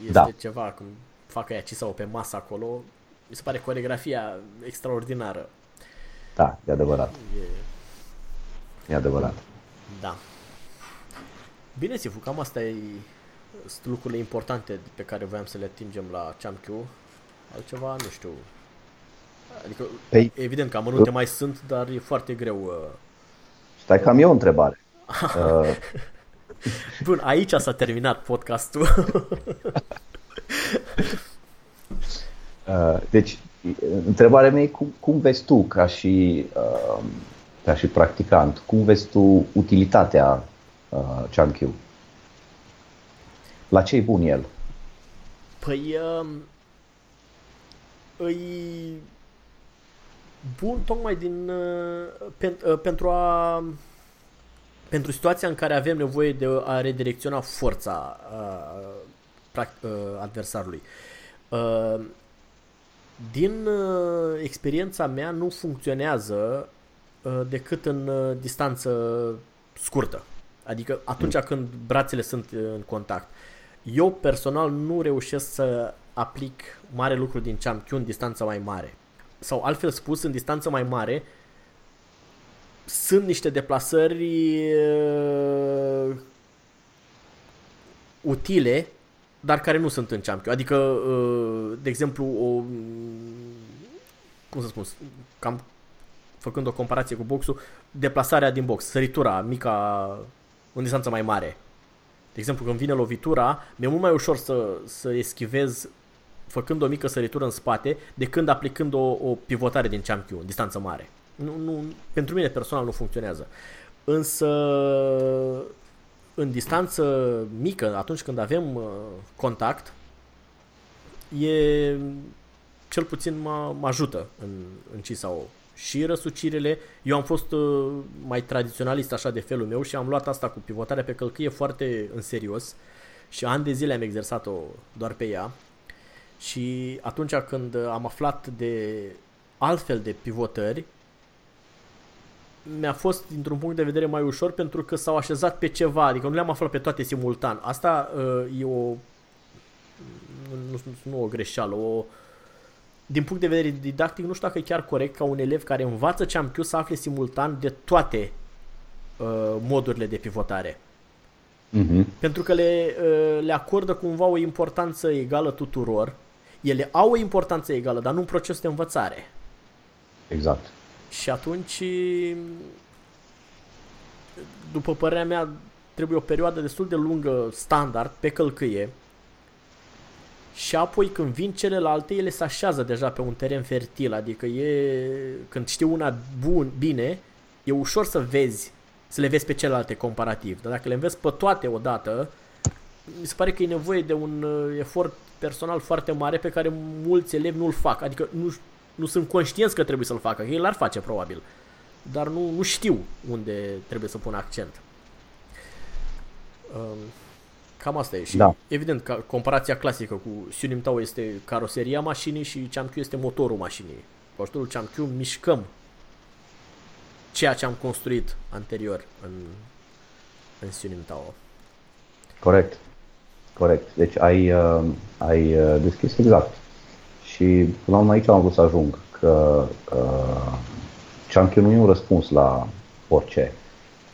Este da. ceva, când fac aia sau pe masă acolo, mi se pare coregrafia extraordinară. Da, e adevărat. E, e adevărat. Da. Bine, Sifu, cam asta e sunt lucrurile importante pe care voiam să le atingem la ChamQ. Altceva, nu știu, Adică, păi, evident că amănunte mai sunt, dar e foarte greu. Uh... Stai că am eu o întrebare. uh... Bun, aici s-a terminat podcastul. uh, deci, întrebarea mea e cum, cum vezi tu, ca și, uh, ca și practicant, cum vezi tu utilitatea uh, ChanQ? La ce e bun el? Păi, uh, îi bun tocmai din, uh, pen, uh, pentru a pentru situația în care avem nevoie de a redirecționa forța uh, uh, adversarului. Uh, din uh, experiența mea nu funcționează uh, decât în uh, distanță scurtă. Adică atunci când brațele sunt în contact. Eu personal nu reușesc să aplic mare lucru din Champion în distanță mai mare sau altfel spus, în distanță mai mare, sunt niște deplasări uh, utile, dar care nu sunt în champion. Adică, uh, de exemplu, o, cum să spun, cam făcând o comparație cu boxul, deplasarea din box, săritura, mica, în distanță mai mare. De exemplu, când vine lovitura, mi-e mult mai ușor să, să eschivez făcând o mică săritură în spate, de când aplicând o, o pivotare din Champion, distanță mare. Nu, nu, pentru mine personal nu funcționează. Însă în distanță mică, atunci când avem uh, contact, e cel puțin mă, mă ajută în, în CISAO. Și răsucirile, eu am fost uh, mai tradiționalist așa de felul meu și am luat asta cu pivotarea pe călcâie foarte în serios și ani de zile am exersat-o doar pe ea și atunci când am aflat de altfel de pivotări, mi-a fost dintr-un punct de vedere mai ușor pentru că s-au așezat pe ceva, adică nu le-am aflat pe toate simultan. Asta uh, e o nu, nu, nu o greșeală, o din punct de vedere didactic nu știu dacă e chiar corect ca un elev care învață ce am Q să afle simultan de toate uh, modurile de pivotare. Uh-huh. Pentru că le, uh, le acordă cumva o importanță egală tuturor. Ele au o importanță egală, dar nu în proces de învățare. Exact. Și atunci, după părerea mea, trebuie o perioadă destul de lungă, standard, pe călcâie, și apoi când vin celelalte, ele se așează deja pe un teren fertil, adică e, când știi una bun, bine, e ușor să vezi, să le vezi pe celelalte comparativ. Dar dacă le înveți pe toate odată, mi se pare că e nevoie de un uh, efort personal foarte mare pe care mulți elevi nu-l fac. Adică nu, nu sunt conștienți că trebuie să-l facă, ei l-ar face probabil, dar nu, nu știu unde trebuie să pun accent. Um, cam asta e și da. evident că comparația clasică cu Sunim Tao este caroseria mașinii și ChamQ este motorul mașinii. Cu ajutorul ChamQ mișcăm ceea ce am construit anterior în, în Sunim Tao. Corect. Corect. Deci ai, uh, ai uh, deschis exact și până la urmă aici am vrut să ajung, că uh, Chunky nu e un răspuns la orice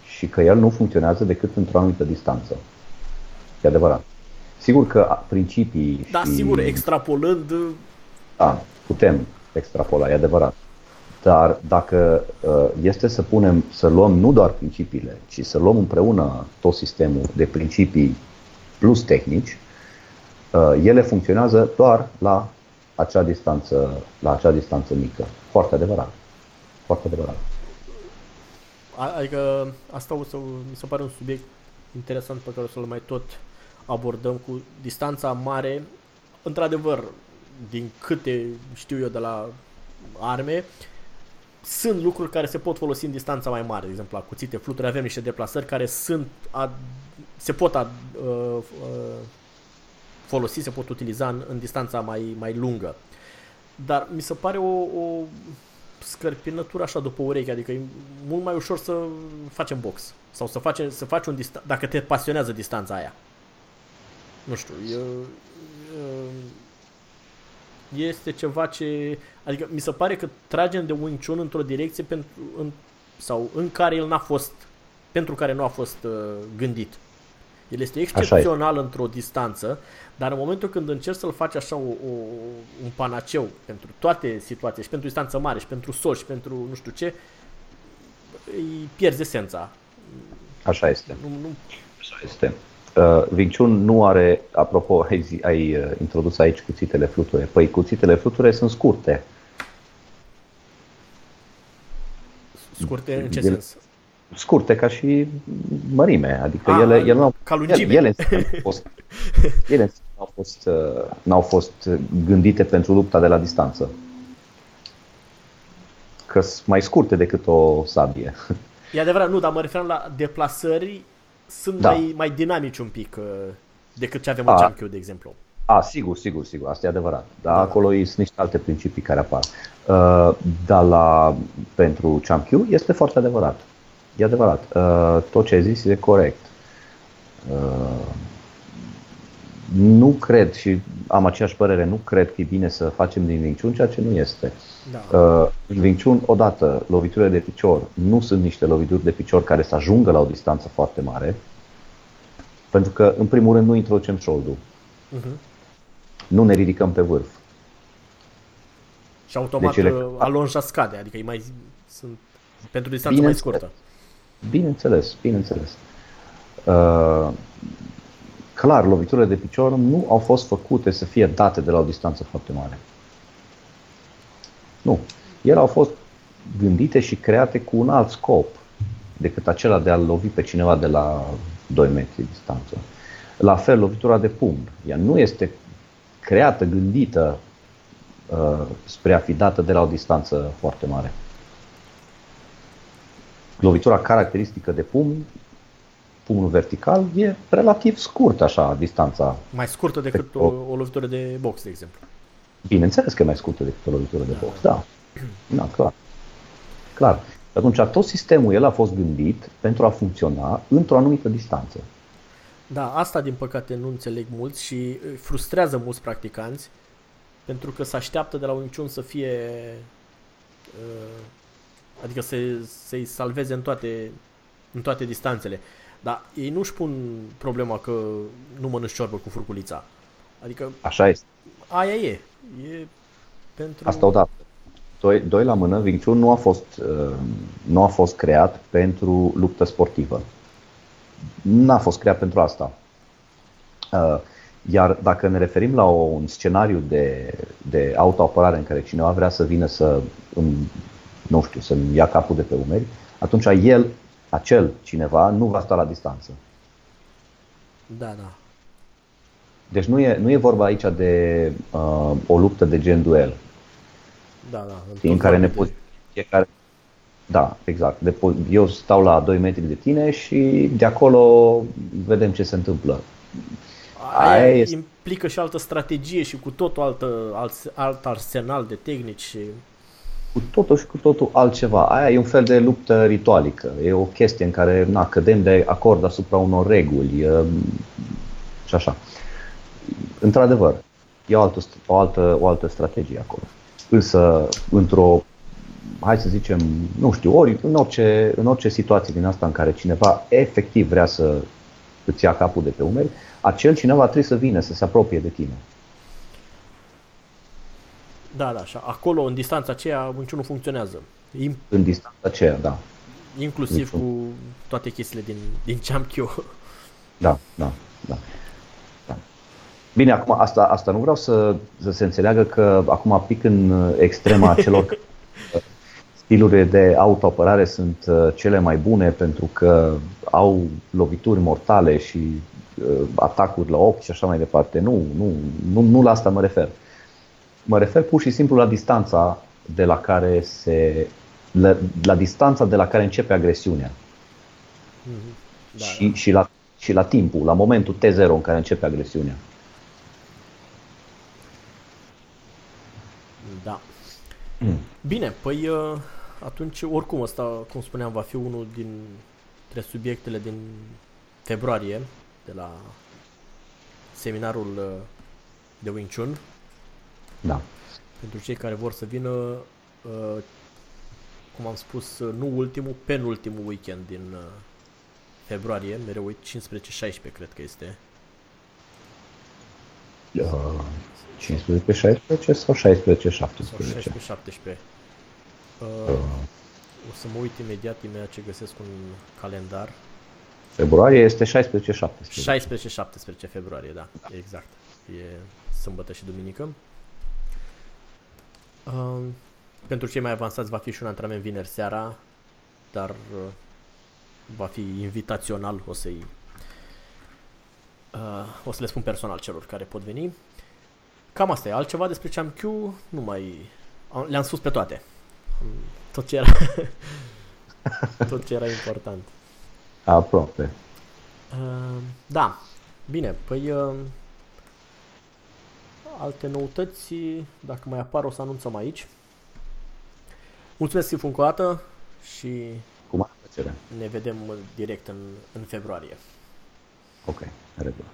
și că el nu funcționează decât într-o anumită distanță. E adevărat. Sigur că principii Da, și... sigur, extrapolând... Da, putem extrapola, e adevărat. Dar dacă uh, este să punem, să luăm nu doar principiile, ci să luăm împreună tot sistemul de principii plus tehnici, uh, ele funcționează doar la acea distanță, la acea distanță mică. Foarte adevărat. Foarte adevărat. Adică asta o să, mi se pare un subiect interesant pe care o să-l mai tot abordăm cu distanța mare. Într-adevăr, din câte știu eu de la arme, sunt lucruri care se pot folosi în distanța mai mare, de exemplu la cuțite, fluturi, avem niște deplasări care sunt ad, se pot ad, uh, uh, folosi, se pot utiliza în, în distanța mai, mai lungă. Dar mi se pare o, o scărpinătură așa după ureche, adică e mult mai ușor să facem box sau să, face, să faci un distan- dacă te pasionează distanța aia. Nu știu, e, e, este ceva ce, adică mi se pare că tragem de Wing Chun într-o direcție pentru, în, sau în care el n-a fost, pentru care nu a fost uh, gândit. El este excepțional într-o distanță, dar în momentul când încerci să-l faci așa o, o, un panaceu pentru toate situațiile, și pentru distanță mare, și pentru sol, și pentru nu știu ce, îi pierzi esența. Așa este. Nu, nu... Așa este. Uh, Vinciun nu are, apropo, ai, zi, ai uh, introdus aici cuțitele fluture. Păi cuțitele fluture sunt scurte. Scurte în ce ele, sens? Scurte ca și mărime, adică A, ele, ele, n-au, ca lungime. Ele, ele n-au fost, ele n-au fost, uh, n-au fost gândite pentru lupta de la distanță. Că sunt mai scurte decât o sabie. E adevărat, nu, dar mă referam la deplasări, sunt da. mai, mai dinamici un pic uh, decât ce avem A. în Champion, de exemplu. A, sigur, sigur, sigur, asta e adevărat. Dar da. acolo sunt niște alte principii care apar. Uh, dar la, pentru Champion este foarte adevărat. E adevărat. Uh, tot ce ai zis e corect. Uh, nu cred și am aceeași părere, nu cred că e bine să facem din Wing Chun ceea ce nu este. Da. Uh, în Wing Chun, odată, loviturile de picior nu sunt niște lovituri de picior care să ajungă la o distanță foarte mare, pentru că, în primul rând, nu introducem shoulder. Uh-huh. Nu ne ridicăm pe vârf. Și automat deci ele... alonja scade, adică e mai, sunt pentru distanță mai scurtă. Bineînțeles, bineînțeles. Uh, clar, loviturile de picior nu au fost făcute să fie date de la o distanță foarte mare. Nu. Ele au fost gândite și create cu un alt scop decât acela de a lovi pe cineva de la 2 metri distanță. La fel, lovitura de pumn. Ea nu este creată, gândită uh, spre a fi dată de la o distanță foarte mare. Lovitura caracteristică de pumn, pumnul vertical, e relativ scurt așa distanța. Mai scurtă decât o, o lovitură de box, de exemplu. Bineînțeles că e mai scurtă decât o lovitură de box, da. Da, clar. Clar. Atunci tot sistemul el a fost gândit pentru a funcționa într-o anumită distanță. Da, asta din păcate nu înțeleg mulți și frustrează mulți practicanți pentru că se așteaptă de la un niciun să fie uh, adică să, să-i salveze în toate, în toate distanțele. Dar ei nu-și pun problema că nu mănânci ciorbă cu furculița. Adică Așa este. Aia e. E pentru... Asta odată. Doi, doi la mână, Wing Chun nu a fost, uh, nu a fost creat pentru luptă sportivă. N-a fost creat pentru asta. Uh, iar dacă ne referim la un scenariu de, de autoapărare în care cineva vrea să vină să, îmi, nu știu, să-mi ia capul de pe umeri, atunci el, acel cineva, nu va sta la distanță. Da, da. Deci nu e, nu e vorba aici de uh, o luptă de gen duel. Da, da. în care ne poți fiecare. Da, exact. De, eu stau la 2 metri de tine și de acolo vedem ce se întâmplă. Aia, Aia este... implică și altă strategie și cu totul altă, alt, alt arsenal de tehnici. Și... Cu totul și cu totul altceva. Aia e un fel de luptă ritualică. E o chestie în care na, cădem de acord asupra unor reguli și așa. Într-adevăr, e o altă, o altă, o altă strategie acolo. Însă, într-o, hai să zicem, nu știu, ori în orice, în orice situație din asta în care cineva efectiv vrea să îți ia capul de pe umeri, acel cineva trebuie să vină, să se apropie de tine. Da, da, așa. Acolo, în distanța aceea, niciunul funcționează. Im- în distanța aceea, da. Inclusiv Niciun. cu toate chestiile din, din ce am eu. Da, da, da. Bine, acum asta, asta nu vreau să, să se înțeleagă că acum pic în extrema celor stilurile de autoapărare sunt uh, cele mai bune pentru că au lovituri mortale și uh, atacuri la ochi și așa mai departe. Nu, nu, nu, nu la asta mă refer. Mă refer pur și simplu la distanța de la care se la, la distanța de la care începe agresiunea. Mm-hmm. Da, și, da. Și, la, și la timpul, la momentul T0 în care începe agresiunea. Da. Mm. Bine, păi uh, atunci oricum ăsta, cum spuneam, va fi unul dintre subiectele din februarie de la seminarul uh, de Wing Chun. Da. Pentru cei care vor să vină, uh, cum am spus, nu ultimul, penultimul weekend din februarie, mereu 15-16 cred că este. Uh, 15, 16 sau 16, 17? 16, 17. Uh, o să mă uit imediat, imediat ce găsesc un calendar. Februarie este 16, 17. 16, 17 februarie, da, da. exact. E sâmbătă și duminică. Uh, pentru cei mai avansați va fi și un antrenament vineri seara, dar uh, va fi invitațional, o să-i uh, o să le spun personal celor care pot veni. Cam asta e. Altceva despre ce am Q nu mai... Le-am spus pe toate. Tot ce era... tot ce era important. Aproape. Uh, da. Bine. Păi... Uh, alte noutăți, dacă mai apar, o să anunțăm aici. Mulțumesc încă o dată și Cu mare plăcere. ne vedem direct în, în februarie. Ok, revedere.